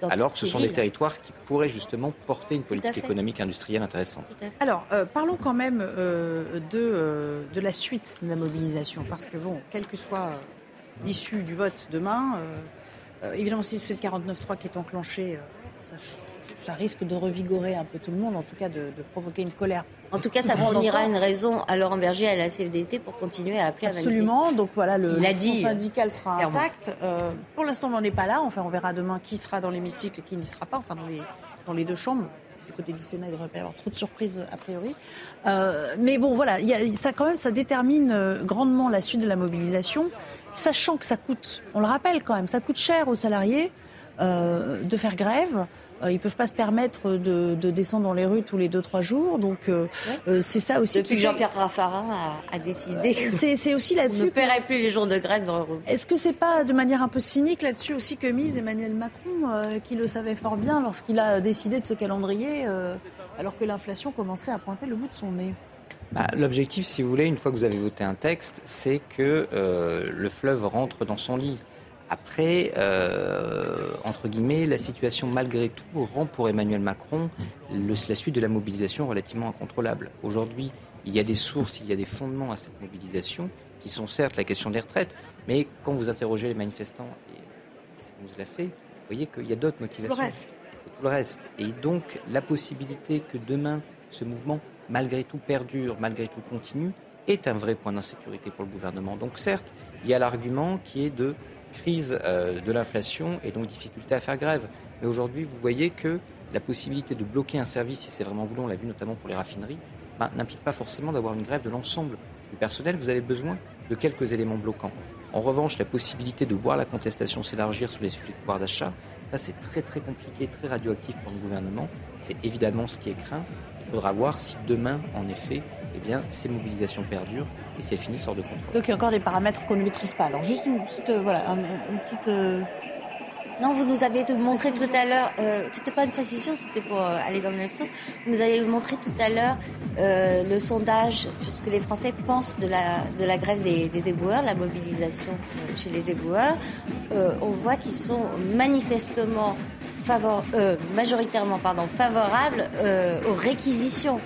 dans Alors que ce sont des territoires qui pourraient justement porter une politique économique industrielle intéressante. Alors, euh, parlons quand même euh, de, euh, de la suite de la mobilisation, parce que bon, quelle que soit l'issue du vote demain, euh, euh, évidemment, si c'est le 49-3 qui est enclenché, euh, ça, ça risque de revigorer un peu tout le monde, en tout cas de, de provoquer une colère. En tout cas, ça fournira une raison à Laurent Berger et à la CFDT pour continuer à appeler à Absolument. Donc voilà, le, le dit, syndical sera clairement. intact. Euh, pour l'instant, on n'en est pas là. Enfin, on verra demain qui sera dans l'hémicycle et qui n'y sera pas. Enfin, dans les, dans les deux chambres. Du côté du Sénat, il ne devrait pas y avoir trop de surprises a priori. Euh, mais bon, voilà, il y a- ça quand même, ça détermine euh, grandement la suite de la mobilisation, sachant que ça coûte. On le rappelle quand même, ça coûte cher aux salariés euh, de faire grève. Euh, ils peuvent pas se permettre de, de descendre dans les rues tous les deux trois jours, donc euh, euh, c'est ça aussi. Depuis que Jean-Pierre Raffarin a, a décidé c'est aussi on là-dessus ne que- paierait plus les jours de grève dans le Est-ce que c'est pas de manière un peu cynique là-dessus aussi que mise Emmanuel Macron, euh, qui le savait fort bien lorsqu'il a décidé de ce calendrier, euh, alors que l'inflation commençait à pointer le bout de son nez? Bah, L'objectif, si vous voulez, une fois que vous avez voté un texte, c'est que euh, le fleuve rentre dans son lit. Après, euh, entre guillemets, la situation malgré tout rend pour Emmanuel Macron le- la suite de la mobilisation relativement incontrôlable. Aujourd'hui, il y a des sources, il y a des fondements à cette mobilisation qui sont certes la question des retraites, mais quand vous interrogez les manifestants, et ça nous l'a fait, vous voyez qu'il y a d'autres motivations. reste. C'est tout le reste. Et donc, la possibilité que demain, ce mouvement, malgré tout, perdure, malgré tout, continue, est un vrai point d'insécurité pour le gouvernement. Donc, certes, il y a l'argument qui est de crise euh, de l'inflation et donc difficulté à faire grève. Mais aujourd'hui, vous voyez que la possibilité de bloquer un service, si c'est vraiment voulu, on l'a vu notamment pour les raffineries, ben, n'implique pas forcément d'avoir une grève de l'ensemble du personnel. Vous avez besoin de quelques éléments bloquants. En revanche, la possibilité de voir la contestation s'élargir sur les sujets de pouvoir d'achat, ça c'est très très compliqué, très radioactif pour le gouvernement. C'est évidemment ce qui est craint. Il faudra voir si demain, en effet, eh bien, ces mobilisations perdurent et elles finissent hors de contrôle. Donc il y a encore des paramètres qu'on ne maîtrise pas. Alors juste une petite, euh, voilà, un- une petite. euh, Non, vous nous avez montré tout à l'heure, euh, c'était pas une précision, c'était pour euh, aller dans le même sens. Vous nous avez montré tout à l'heure euh, le sondage sur ce que les Français pensent de la, de la grève des, des éboueurs, la mobilisation euh, chez les éboueurs. Euh, on voit qu'ils sont manifestement, favor- euh, majoritairement pardon, favorables euh, aux réquisitions.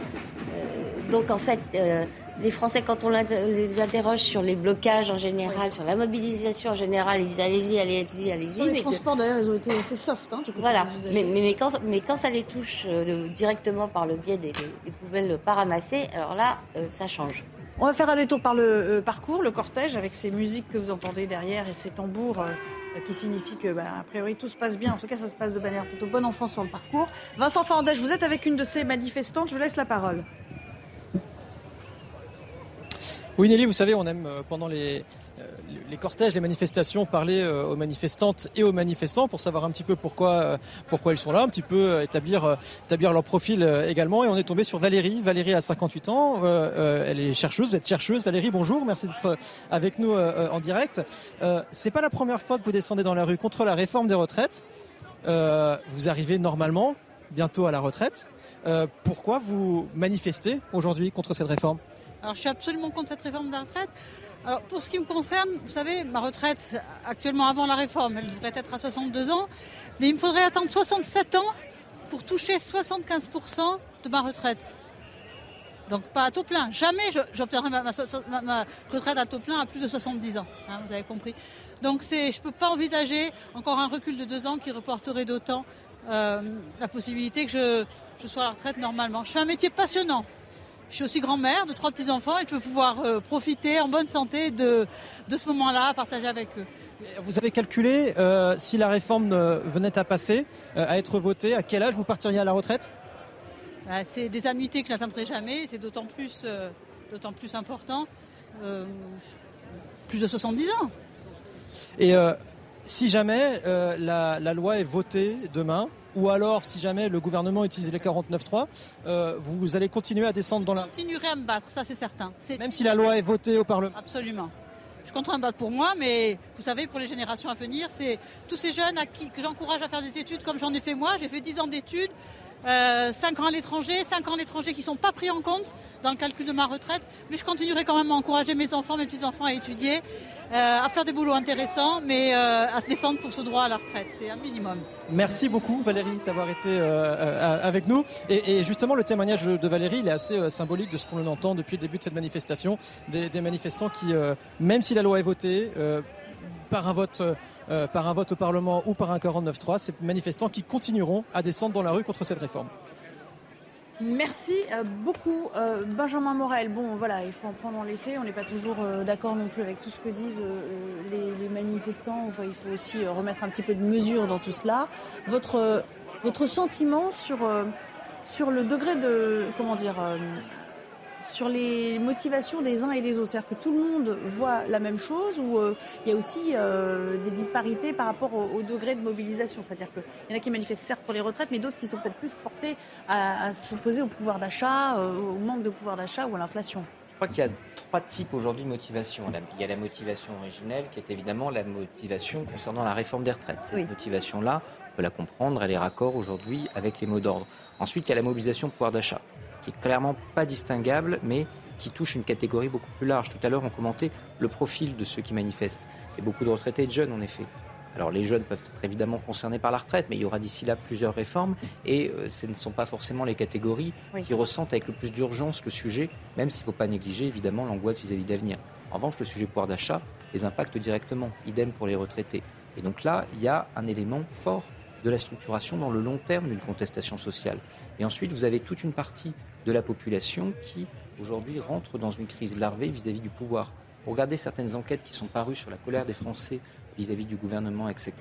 Euh, donc en fait, euh, les Français, quand on les interroge sur les blocages en général, sur la mobilisation en général, ils disent allez-y, allez-y, allez-y. Sur les mais que- transports d'ailleurs, ils ont été assez soft. Hein, voilà, mais, mais, mais quand, mais quand ça les touche euh, directement par le biais des, des poubelles pas ramassées, alors là, euh, ça change. On va faire un détour par le euh, parcours, le cortège, avec ces musiques que vous entendez derrière et ces tambours euh, qui signifient que, bah, a priori, tout se passe bien. En tout cas, ça se passe de manière plutôt bonne enfant sur le parcours. Vincent Fandèche, vous êtes avec une de ces manifestantes. Je vous laisse la parole. Oui Nelly, vous savez, on aime euh, pendant les, euh, les cortèges, les manifestations, parler euh, aux manifestantes et aux manifestants pour savoir un petit peu pourquoi, euh, ils sont là, un petit peu euh, établir, euh, leur profil euh, également. Et on est tombé sur Valérie. Valérie a 58 ans, euh, euh, elle est chercheuse, vous êtes chercheuse. Valérie, bonjour, merci d'être euh, avec nous euh, en direct. Euh, C'est pas la première fois que vous descendez dans la rue contre la réforme des retraites. Euh, vous arrivez normalement bientôt à la retraite. Euh, pourquoi vous manifestez aujourd'hui contre cette réforme? Alors, je suis absolument contre cette réforme de la retraite. Alors, pour ce qui me concerne, vous savez, ma retraite, actuellement avant la réforme, elle devrait être à 62 ans. Mais il me faudrait attendre 67 ans pour toucher 75% de ma retraite. Donc pas à taux plein. Jamais j'obtiendrai ma, retraite à taux plein à plus de 70 ans. Hein, vous avez compris. Donc je ne peux pas envisager encore un recul de deux ans qui reporterait d'autant euh, la possibilité que je, je, sois à la retraite normalement. Je fais un métier passionnant. Je suis aussi grand-mère de trois petits-enfants et je veux pouvoir euh, profiter en bonne santé de, de ce moment-là, partager avec eux. Vous avez calculé euh, si la réforme venait à passer, à être votée, à quel âge vous partiriez à la retraite? Bah, C'est des annuités que je n'atteindrai jamais, c'est d'autant plus, d'autant plus important. plus de 70 ans. Et si jamais euh, la, loi est votée demain, ou alors si jamais le gouvernement utilise les 49.3, euh, vous allez continuer à descendre dans la... Je continuerai à me battre, ça c'est certain. Même si la loi est votée au Parlement Absolument. Je continue à me battre pour moi, mais vous savez, pour les générations à venir, c'est tous ces jeunes à qui, que j'encourage à faire des études comme j'en ai fait moi. J'ai fait 10 ans d'études, euh, 5 ans à l'étranger, 5 ans à l'étranger qui ne sont pas pris en compte dans le calcul de ma retraite, mais je continuerai quand même à encourager mes enfants, mes petits-enfants à étudier. Euh, à faire des boulots intéressants, mais euh, à se défendre pour ce droit à la retraite. C'est un minimum. Merci beaucoup Valérie d'avoir été euh, avec nous. Et, justement, le témoignage de Valérie, il est assez symbolique de ce qu'on entend depuis le début de cette manifestation. Des, manifestants qui, même si la loi est votée, par un vote... par un vote au Parlement ou par un 49-3, ces manifestants qui continueront à descendre dans la rue contre cette réforme. Merci euh, beaucoup, euh, Benjamin Morel. Bon, voilà, il faut en prendre en laisser. On n'est pas toujours euh, d'accord non plus avec tout ce que disent les, manifestants. Enfin, il faut aussi remettre un petit peu de mesure dans tout cela. Votre, votre sentiment sur, sur le degré de, comment dire, sur les motivations des uns et des autres C'est-à-dire que tout le monde voit la même chose ou euh, il y a aussi euh, des disparités par rapport au, degré de mobilisation C'est-à-dire qu'il y en a qui manifestent certes pour les retraites, mais d'autres qui sont peut-être plus portés à, s'opposer au pouvoir d'achat, euh, au manque de pouvoir d'achat ou à l'inflation. Je crois qu'il y a trois types aujourd'hui de motivation. Il y a la motivation originelle qui est évidemment la motivation concernant la réforme des retraites. Cette motivation-là, on peut la comprendre, elle est raccord aujourd'hui avec les mots d'ordre. Ensuite, il y a la mobilisation pouvoir d'achat qui est clairement pas distinguable, mais qui touche une catégorie beaucoup plus large. Tout à l'heure, on commentait le profil de ceux qui manifestent. A beaucoup de retraités et de jeunes, en effet. Alors les jeunes peuvent être évidemment concernés par la retraite, mais il y aura d'ici là plusieurs réformes et euh, ce ne sont pas forcément les catégories qui ressentent avec le plus d'urgence le sujet, même s'il ne faut pas négliger évidemment l'angoisse vis-à-vis d'avenir. En revanche, le sujet pouvoir d'achat les impacte directement, idem pour les retraités. Et donc là, il y a un élément fort de la structuration dans le long terme d'une contestation sociale. Et ensuite, vous avez toute une partie de la population qui, aujourd'hui, rentre dans une crise larvée vis-à-vis du pouvoir. Regardez certaines enquêtes qui sont parues sur la colère des Français vis-à-vis du gouvernement, etc.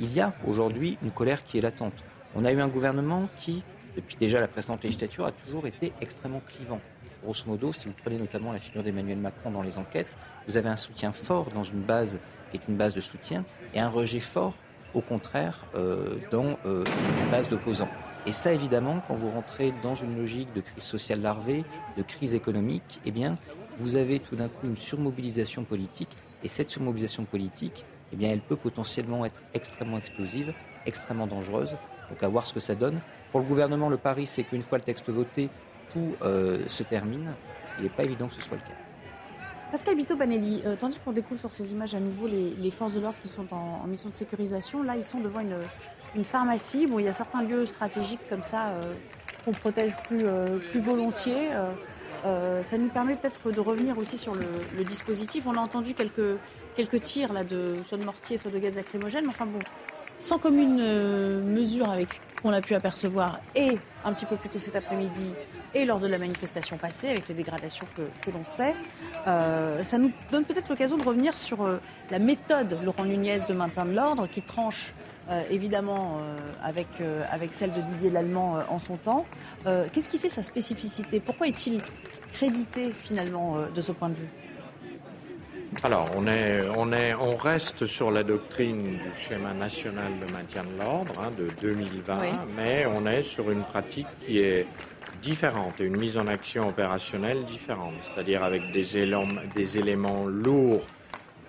Il y a aujourd'hui une colère qui est latente. On a eu un gouvernement qui, depuis déjà la précédente législature, a toujours été extrêmement clivant. Grosso modo, si vous prenez notamment la figure d'Emmanuel Macron dans les enquêtes, vous avez un soutien fort dans une base qui est une base de soutien et un rejet fort, au contraire, euh, dans euh, une base d'opposants. Et ça, évidemment, quand vous rentrez dans une logique de crise sociale larvée, de crise économique, eh bien, vous avez tout d'un coup une surmobilisation politique. Et cette surmobilisation politique, eh bien, elle peut potentiellement être extrêmement explosive, extrêmement dangereuse. Donc, à voir ce que ça donne. Pour le gouvernement, le pari, c'est qu'une fois le texte voté, tout euh, se termine. Il n'est pas évident que ce soit le cas. Pascal Bito-Banelli, euh, tandis qu'on découvre sur ces images à nouveau les, forces de l'ordre qui sont en, mission de sécurisation, là, ils sont devant une, une pharmacie. Bon, il y a certains lieux stratégiques comme ça euh, qu'on protège plus, euh, plus volontiers. Euh, ça nous permet peut-être de revenir aussi sur le, dispositif. On a entendu quelques, quelques tirs là, de, soit de mortier, soit de gaz lacrymogène. Enfin bon, sans commune mesure avec ce qu'on a pu apercevoir et un petit peu plus tôt cet après-midi et lors de la manifestation passée avec les dégradations que, que l'on sait, ça nous donne peut-être l'occasion de revenir sur la méthode Laurent Nunez de maintien de l'ordre qui tranche euh, évidemment euh, avec, euh, avec celle de Didier Lallemand en son temps. Qu'est-ce qui fait sa spécificité? Pourquoi est-il crédité finalement de ce point de vue? Alors, on, est, on, est, on reste sur la doctrine du schéma national de maintien de l'ordre hein, de 2020, mais on est sur une pratique qui est différente et une mise en action opérationnelle différente, c'est-à-dire avec des éléments, des éléments lourds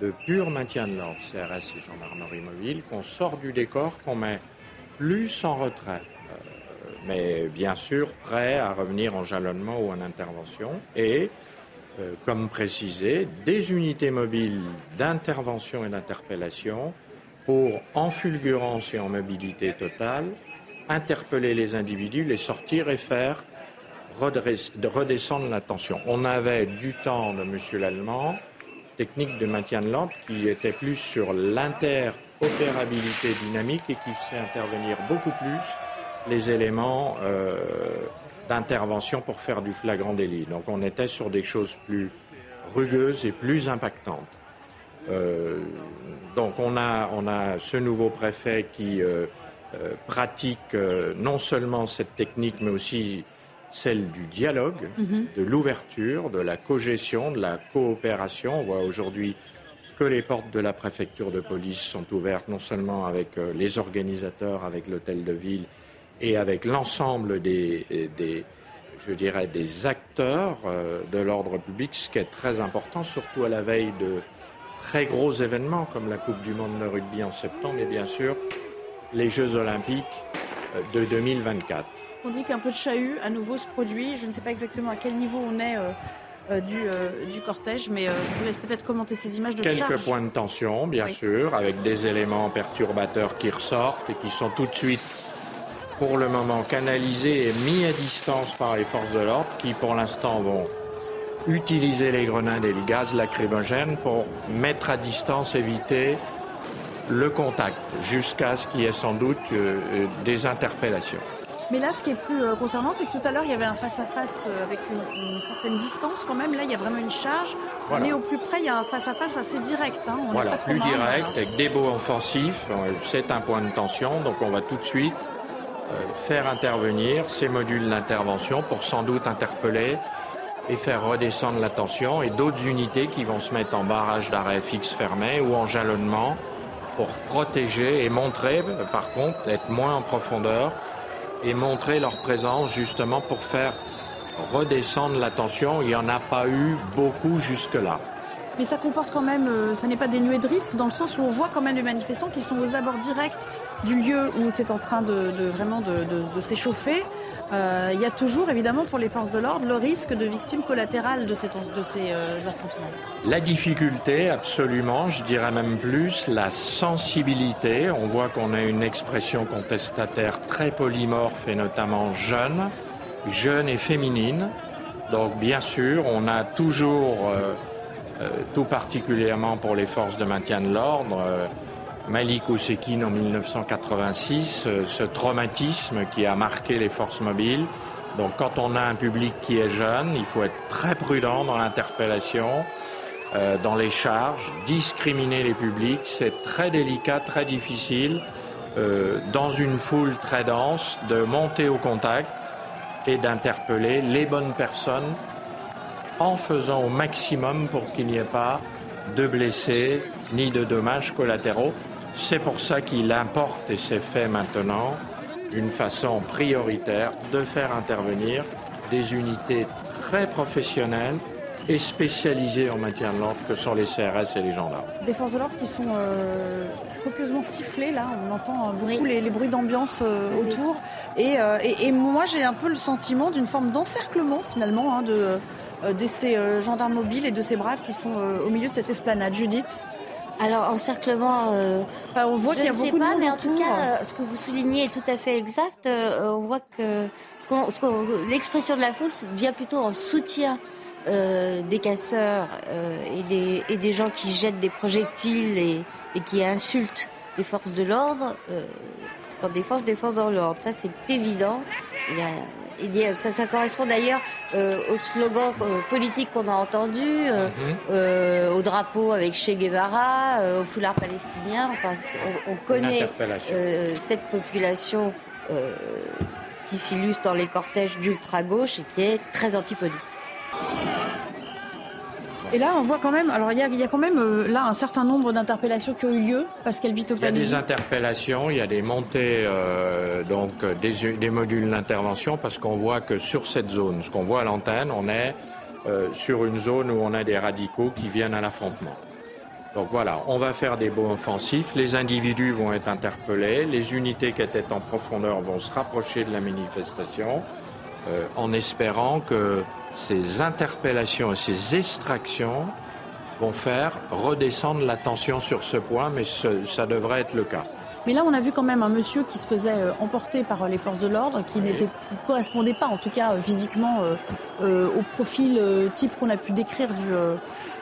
de pur maintien de l'ordre, CRS et gendarmerie mobile, qu'on sort du décor, qu'on met plus en retrait, euh, mais bien sûr prêt à revenir en jalonnement ou en intervention, et, euh, comme précisé, des unités mobiles d'intervention et d'interpellation pour, en fulgurance et en mobilité totale, interpeller les individus, les sortir et faire redescendre la tension. On avait du temps de M. Lallemand, technique de maintien de l'ordre, qui était plus sur l'interopérabilité dynamique et qui faisait intervenir beaucoup plus les éléments euh, d'intervention pour faire du flagrant délit. Donc on était sur des choses plus rugueuses et plus impactantes. Euh, donc on a, ce nouveau préfet qui euh, pratique non seulement cette technique, mais aussi celle du dialogue, mhm. de l'ouverture, de la cogestion, de la coopération. On voit aujourd'hui que les portes de la préfecture de police sont ouvertes non seulement avec euh, les organisateurs, avec l'hôtel de ville et avec l'ensemble des, je dirais, des acteurs euh, de l'ordre public, ce qui est très important, surtout à la veille de très gros événements comme la Coupe du Monde de rugby en septembre et bien sûr les Jeux olympiques euh, de 2024. On dit qu'un peu de chahut à nouveau se produit. Je ne sais pas exactement à quel niveau on est euh, euh, euh, du, cortège, mais je vous laisse peut-être commenter ces images de Quelques points de tension, bien sûr, avec des éléments perturbateurs qui ressortent et qui sont tout de suite, pour le moment, canalisés et mis à distance par les forces de l'ordre, qui pour l'instant vont utiliser les grenades et le gaz lacrymogène pour mettre à distance, éviter le contact, jusqu'à ce qu'il y ait sans doute des interpellations. Mais là, ce qui est plus euh, concernant, c'est que tout à l'heure, il y avait un face-à-face euh, avec une, certaine distance quand même. Là, il y a vraiment une charge. Mais au plus près, il y a un face-à-face assez direct. Hein. voilà, plus direct, avec des beaux offensifs. Euh, c'est un point de tension, donc on va tout de suite faire intervenir ces modules d'intervention pour sans doute interpeller et faire redescendre la tension et d'autres unités qui vont se mettre en barrage d'arrêt fixe fermé ou en jalonnement pour protéger et montrer, par contre, être moins en profondeur et montrer leur présence justement pour faire redescendre la tension. Il n'y en a pas eu beaucoup jusque-là. Mais ça comporte quand même, euh, ça n'est pas dénué de risque, dans le sens où on voit quand même les manifestants qui sont aux abords directs du lieu où c'est en train de, vraiment de s'échauffer. Euh, il y a toujours, évidemment, pour les forces de l'ordre, le risque de victimes collatérales de ces, euh, affrontements. La difficulté, absolument, je dirais même plus, la sensibilité. On voit qu'on a une expression contestataire très polymorphe et notamment jeune, jeune et féminine. Donc, bien sûr, on a toujours, euh, tout particulièrement pour les forces de maintien de l'ordre, Malik Ousekine en 1986, euh, ce traumatisme qui a marqué les forces mobiles. Donc quand on a un public qui est jeune, il faut être très prudent dans l'interpellation, euh, dans les charges, discriminer les publics, c'est très délicat, très difficile, euh, dans une foule très dense, de monter au contact et d'interpeller les bonnes personnes en faisant au maximum pour qu'il n'y ait pas de blessés ni de dommages collatéraux. C'est pour ça qu'il importe, et c'est fait maintenant, d'une façon prioritaire, de faire intervenir des unités très professionnelles et spécialisées en maintien de l'ordre que sont les CRS et les gendarmes. Des forces de l'ordre qui sont euh, copieusement sifflées, là, on entend beaucoup les, bruits d'ambiance euh, autour. Euh, et, moi, j'ai un peu le sentiment d'une forme d'encerclement, finalement, hein, de, de, ces gendarmes mobiles et de ces braves qui sont au milieu de cette esplanade. Judith? Alors, encerclement, euh, on voit qu'il y a beaucoup pas, de mais en tout cas, euh, ce que vous soulignez est tout à fait exact. Euh, on voit que l'expression de la foule vient plutôt en soutien des casseurs et, des, et des gens qui jettent des projectiles et, et qui insultent les forces de l'ordre quand des forces des forces de l'ordre. Ça, c'est évident. Il y a, ça, correspond d'ailleurs euh, au slogan euh, politique qu'on a entendu, euh, mhm. au drapeau avec Che Guevara, au foulard palestinien. Enfin, on, connaît cette population qui s'illustre dans les cortèges d'ultra-gauche et qui est très anti-police. Et là, on voit quand même, alors il y a, quand même euh, là un certain nombre d'interpellations qui ont eu lieu parce qu'elles habitent au Il y a des interpellations, il y a des montées, euh, donc des, modules d'intervention parce qu'on voit que sur cette zone, ce qu'on voit à l'antenne, on est euh, sur une zone où on a des radicaux qui viennent à l'affrontement. Donc voilà, on va faire des baux offensifs, les individus vont être interpellés, les unités qui étaient en profondeur vont se rapprocher de la manifestation en espérant que ces interpellations et ces extractions vont faire redescendre la tension sur ce point, mais ça devrait être le cas. Mais là, on a vu quand même un monsieur qui se faisait emporter par les forces de l'ordre, qui ne correspondait pas, en tout cas physiquement, au profil type qu'on a pu décrire du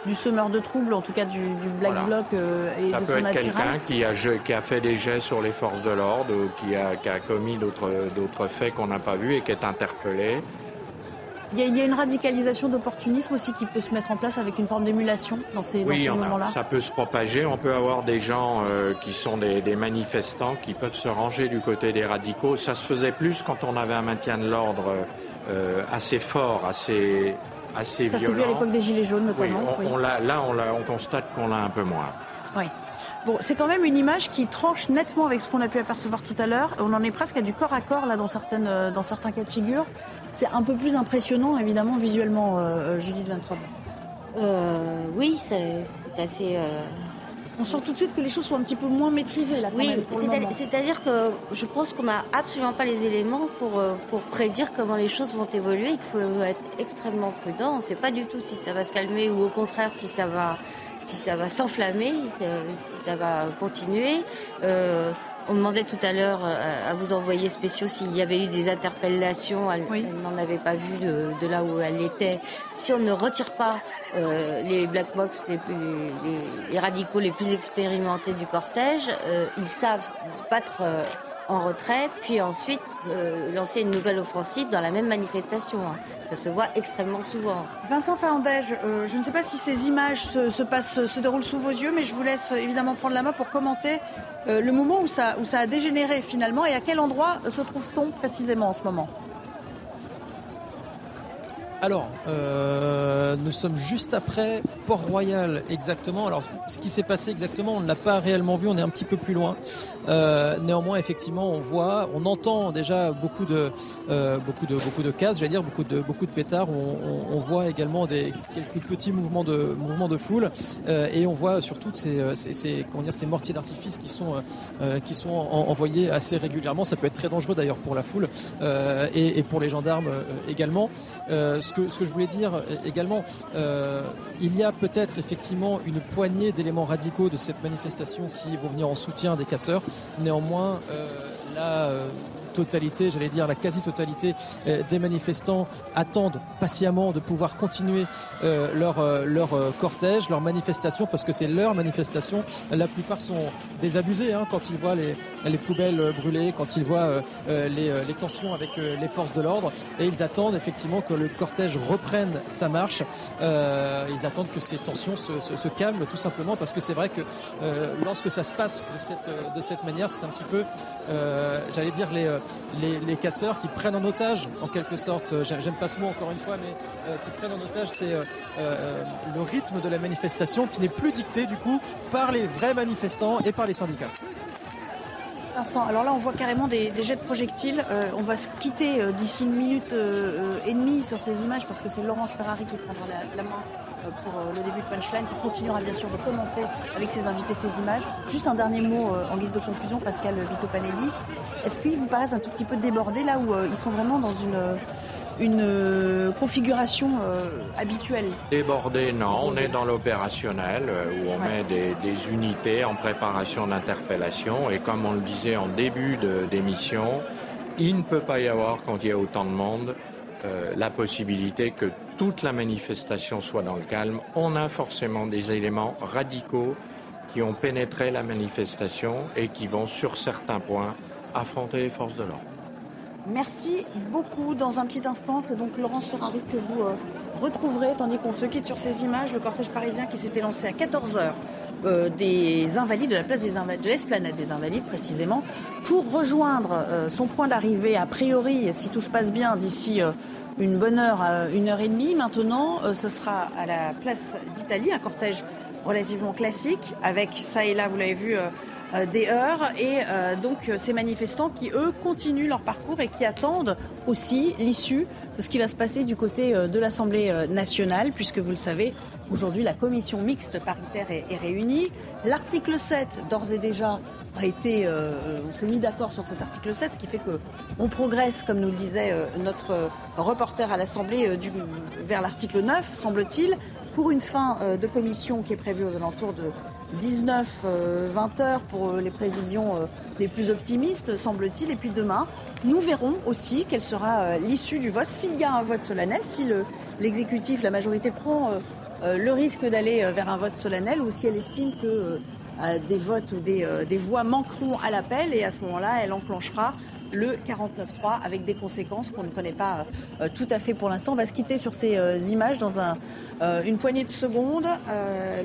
du semeur de troubles, en tout cas du, Black Bloc euh, et Ça de peut son être quelqu'un qui a, qui a fait des gestes sur les forces de l'ordre, ou qui a, qui a commis d'autres faits qu'on n'a pas vus et qui est interpellé. Il y, a, une radicalisation d'opportunisme aussi qui peut se mettre en place avec une forme d'émulation dans ces, oui, moments-là. Ça peut se propager. On peut avoir des gens euh, qui sont des, des, manifestants qui peuvent se ranger du côté des radicaux. Ça se faisait plus quand on avait un maintien de l'ordre euh, assez fort, assez assez Ça s'est vu à l'époque des Gilets jaunes notamment. on, là, on, on constate qu'on l'a un peu moins. Oui. Bon, c'est quand même une image qui tranche nettement avec ce qu'on a pu apercevoir tout à l'heure. On en est presque à du corps à corps là dans certaines, euh, dans certains cas de figure. C'est un peu plus impressionnant évidemment visuellement, euh, euh Judith 23. Euh, oui, c'est assez. On sent tout de suite que les choses sont un petit peu moins maîtrisées là. Quand oui, c'est à, dire que je pense qu'on n'a absolument pas les éléments pour, euh, pour prédire comment les choses vont évoluer. Il faut être extrêmement prudent. On ne sait pas du tout si ça va se calmer ou au contraire si ça va si ça va s'enflammer, si ça va continuer. Euh, on demandait tout à l'heure euh, à vos envoyés spéciaux s'il y avait eu des interpellations. Elle, n'en avait pas vu de, là où elle était. Si on ne retire pas euh, les black box, les, les, radicaux les plus expérimentés du cortège, euh, ils savent battre en retraite, puis ensuite lancer une nouvelle offensive dans la même manifestation. Hein. Ça se voit extrêmement souvent. Vincent Fernandège, je ne sais pas si ces images se, se, passent, se déroulent sous vos yeux, mais je vous laisse évidemment prendre la main pour commenter euh, le moment où ça, où ça a dégénéré finalement et à quel endroit se trouve-t-on précisément en ce moment? Alors, euh, nous sommes juste après Port-Royal exactement. Alors, ce qui s'est passé exactement, on ne l'a pas réellement vu, on est un petit peu plus loin. Euh, néanmoins, effectivement, on voit, on entend déjà beaucoup de, euh, beaucoup de, beaucoup de cases, j'allais dire beaucoup de, beaucoup de pétards. On, voit également des quelques petits mouvements de, mouvements de foule, et on voit surtout ces, ces, comment dire, ces mortiers d'artifice qui sont, qui sont envoyés assez régulièrement. Ça peut être très dangereux d'ailleurs pour la foule et, et, pour les gendarmes également ce que je voulais dire également, euh, il y a peut-être effectivement une poignée d'éléments radicaux de cette manifestation qui vont venir en soutien des casseurs. Néanmoins, euh, euh, totalité, j'allais dire la quasi-totalité euh, des manifestants attendent patiemment de pouvoir continuer euh, leur, euh, leur cortège, leur manifestation, parce que c'est leur manifestation. La plupart sont désabusés hein, quand ils voient les, les poubelles brûlées, quand ils voient les, les, tensions avec les forces de l'ordre, et ils attendent effectivement que le cortège reprenne sa marche. ils attendent que ces tensions se, calment tout simplement, parce que c'est vrai que lorsque ça se passe de cette, de cette manière, c'est un petit peu, j'allais dire, les, les, casseurs qui prennent en otage, en quelque sorte, euh, j'aime pas ce mot encore une fois, mais euh, qui prennent en otage, c'est euh, le rythme de la manifestation qui n'est plus dicté du coup par les vrais manifestants et par les syndicats. Vincent, alors là on voit carrément des, jets de projectiles. on va se quitter d'ici une minute et demie sur ces images parce que c'est Laurence Ferrari qui prendra la main pour euh, le début de Punchline, qui continuera bien sûr de commenter avec ses invités ces images. Juste un dernier mot euh, en guise de conclusion, Pascal Vito Panelli. Est-ce qu'ils vous paraissent un tout petit peu débordés là où ils sont vraiment dans une une configuration habituelle? Débordés, non. On est dans l'opérationnel où on met des, des, unités en préparation d'interpellation. Et comme on le disait en début d'émission, il ne peut pas y avoir, quand il y a autant de monde, la possibilité que toute la manifestation soit dans le calme. On a forcément des éléments radicaux qui ont pénétré la manifestation et qui vont, sur certains points, affronter les forces de l'ordre. Merci beaucoup. Dans un petit instant, c'est donc Laurence Ferrari que vous euh, retrouverez, tandis qu'on se quitte sur ces images, le cortège parisien qui s'était lancé à 14h euh, des Invalides, de la place des Invalides, de l'esplanade des Invalides précisément, pour rejoindre euh, son point d'arrivée, a priori, si tout se passe bien, d'ici une bonne heure, une heure et demie. Maintenant, euh, ce sera à la place d'Italie, un cortège relativement classique, avec ça et là, vous l'avez vu, euh, euh, des heures. Et donc, ces manifestants qui, eux, continuent leur parcours et qui attendent aussi l'issue de ce qui va se passer du côté de l'Assemblée nationale, puisque vous le savez, Aujourd'hui, la commission mixte paritaire est, réunie. L'article 7, d'ores et déjà, a été. Euh, on s'est mis d'accord sur cet article 7, ce qui fait qu'on progresse, comme nous le disait euh, notre reporter à l'Assemblée, euh, vers l'article 9, semble-t-il, pour une fin de commission qui est prévue aux alentours de 19, 20 heures pour les prévisions les plus optimistes, semble-t-il. Et puis demain, nous verrons aussi quelle sera l'issue du vote, s'il y a un vote solennel, si l'exécutif, la majorité prend le risque d'aller vers un vote solennel ou si elle estime que des votes ou des, des voix manqueront à l'appel. Et à ce moment-là, elle enclenchera le 49.3 avec des conséquences qu'on ne connaît pas euh, tout à fait pour l'instant. On va se quitter sur ces euh, images dans un, euh, une poignée de secondes,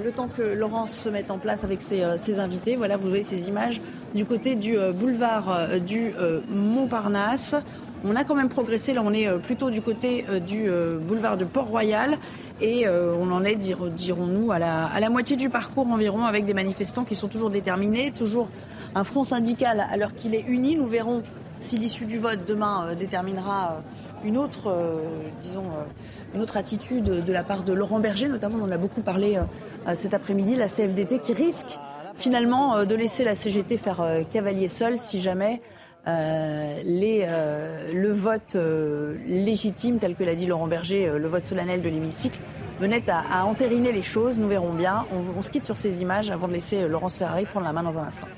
le temps que Laurence se mette en place avec ses, invités. Voilà, vous voyez ces images du côté du boulevard du Montparnasse. On a quand même progressé, là on est plutôt du côté du boulevard de Port-Royal et on en est, dirons-nous, à la, à la moitié du parcours environ avec des manifestants qui sont toujours déterminés, toujours un front syndical alors qu'il est uni. Nous verrons si l'issue du vote demain euh, déterminera euh, une autre, euh, disons, une autre attitude de la part de Laurent Berger, notamment, on en a beaucoup parlé cet après-midi, la CFDT qui risque finalement de laisser la CGT faire cavalier seul si jamais les, le vote légitime, tel que l'a dit Laurent Berger, le vote solennel de l'hémicycle, venait à, entériner les choses. Nous verrons bien. On, on, se quitte sur ces images avant de laisser Laurence Ferrari prendre la main dans un instant.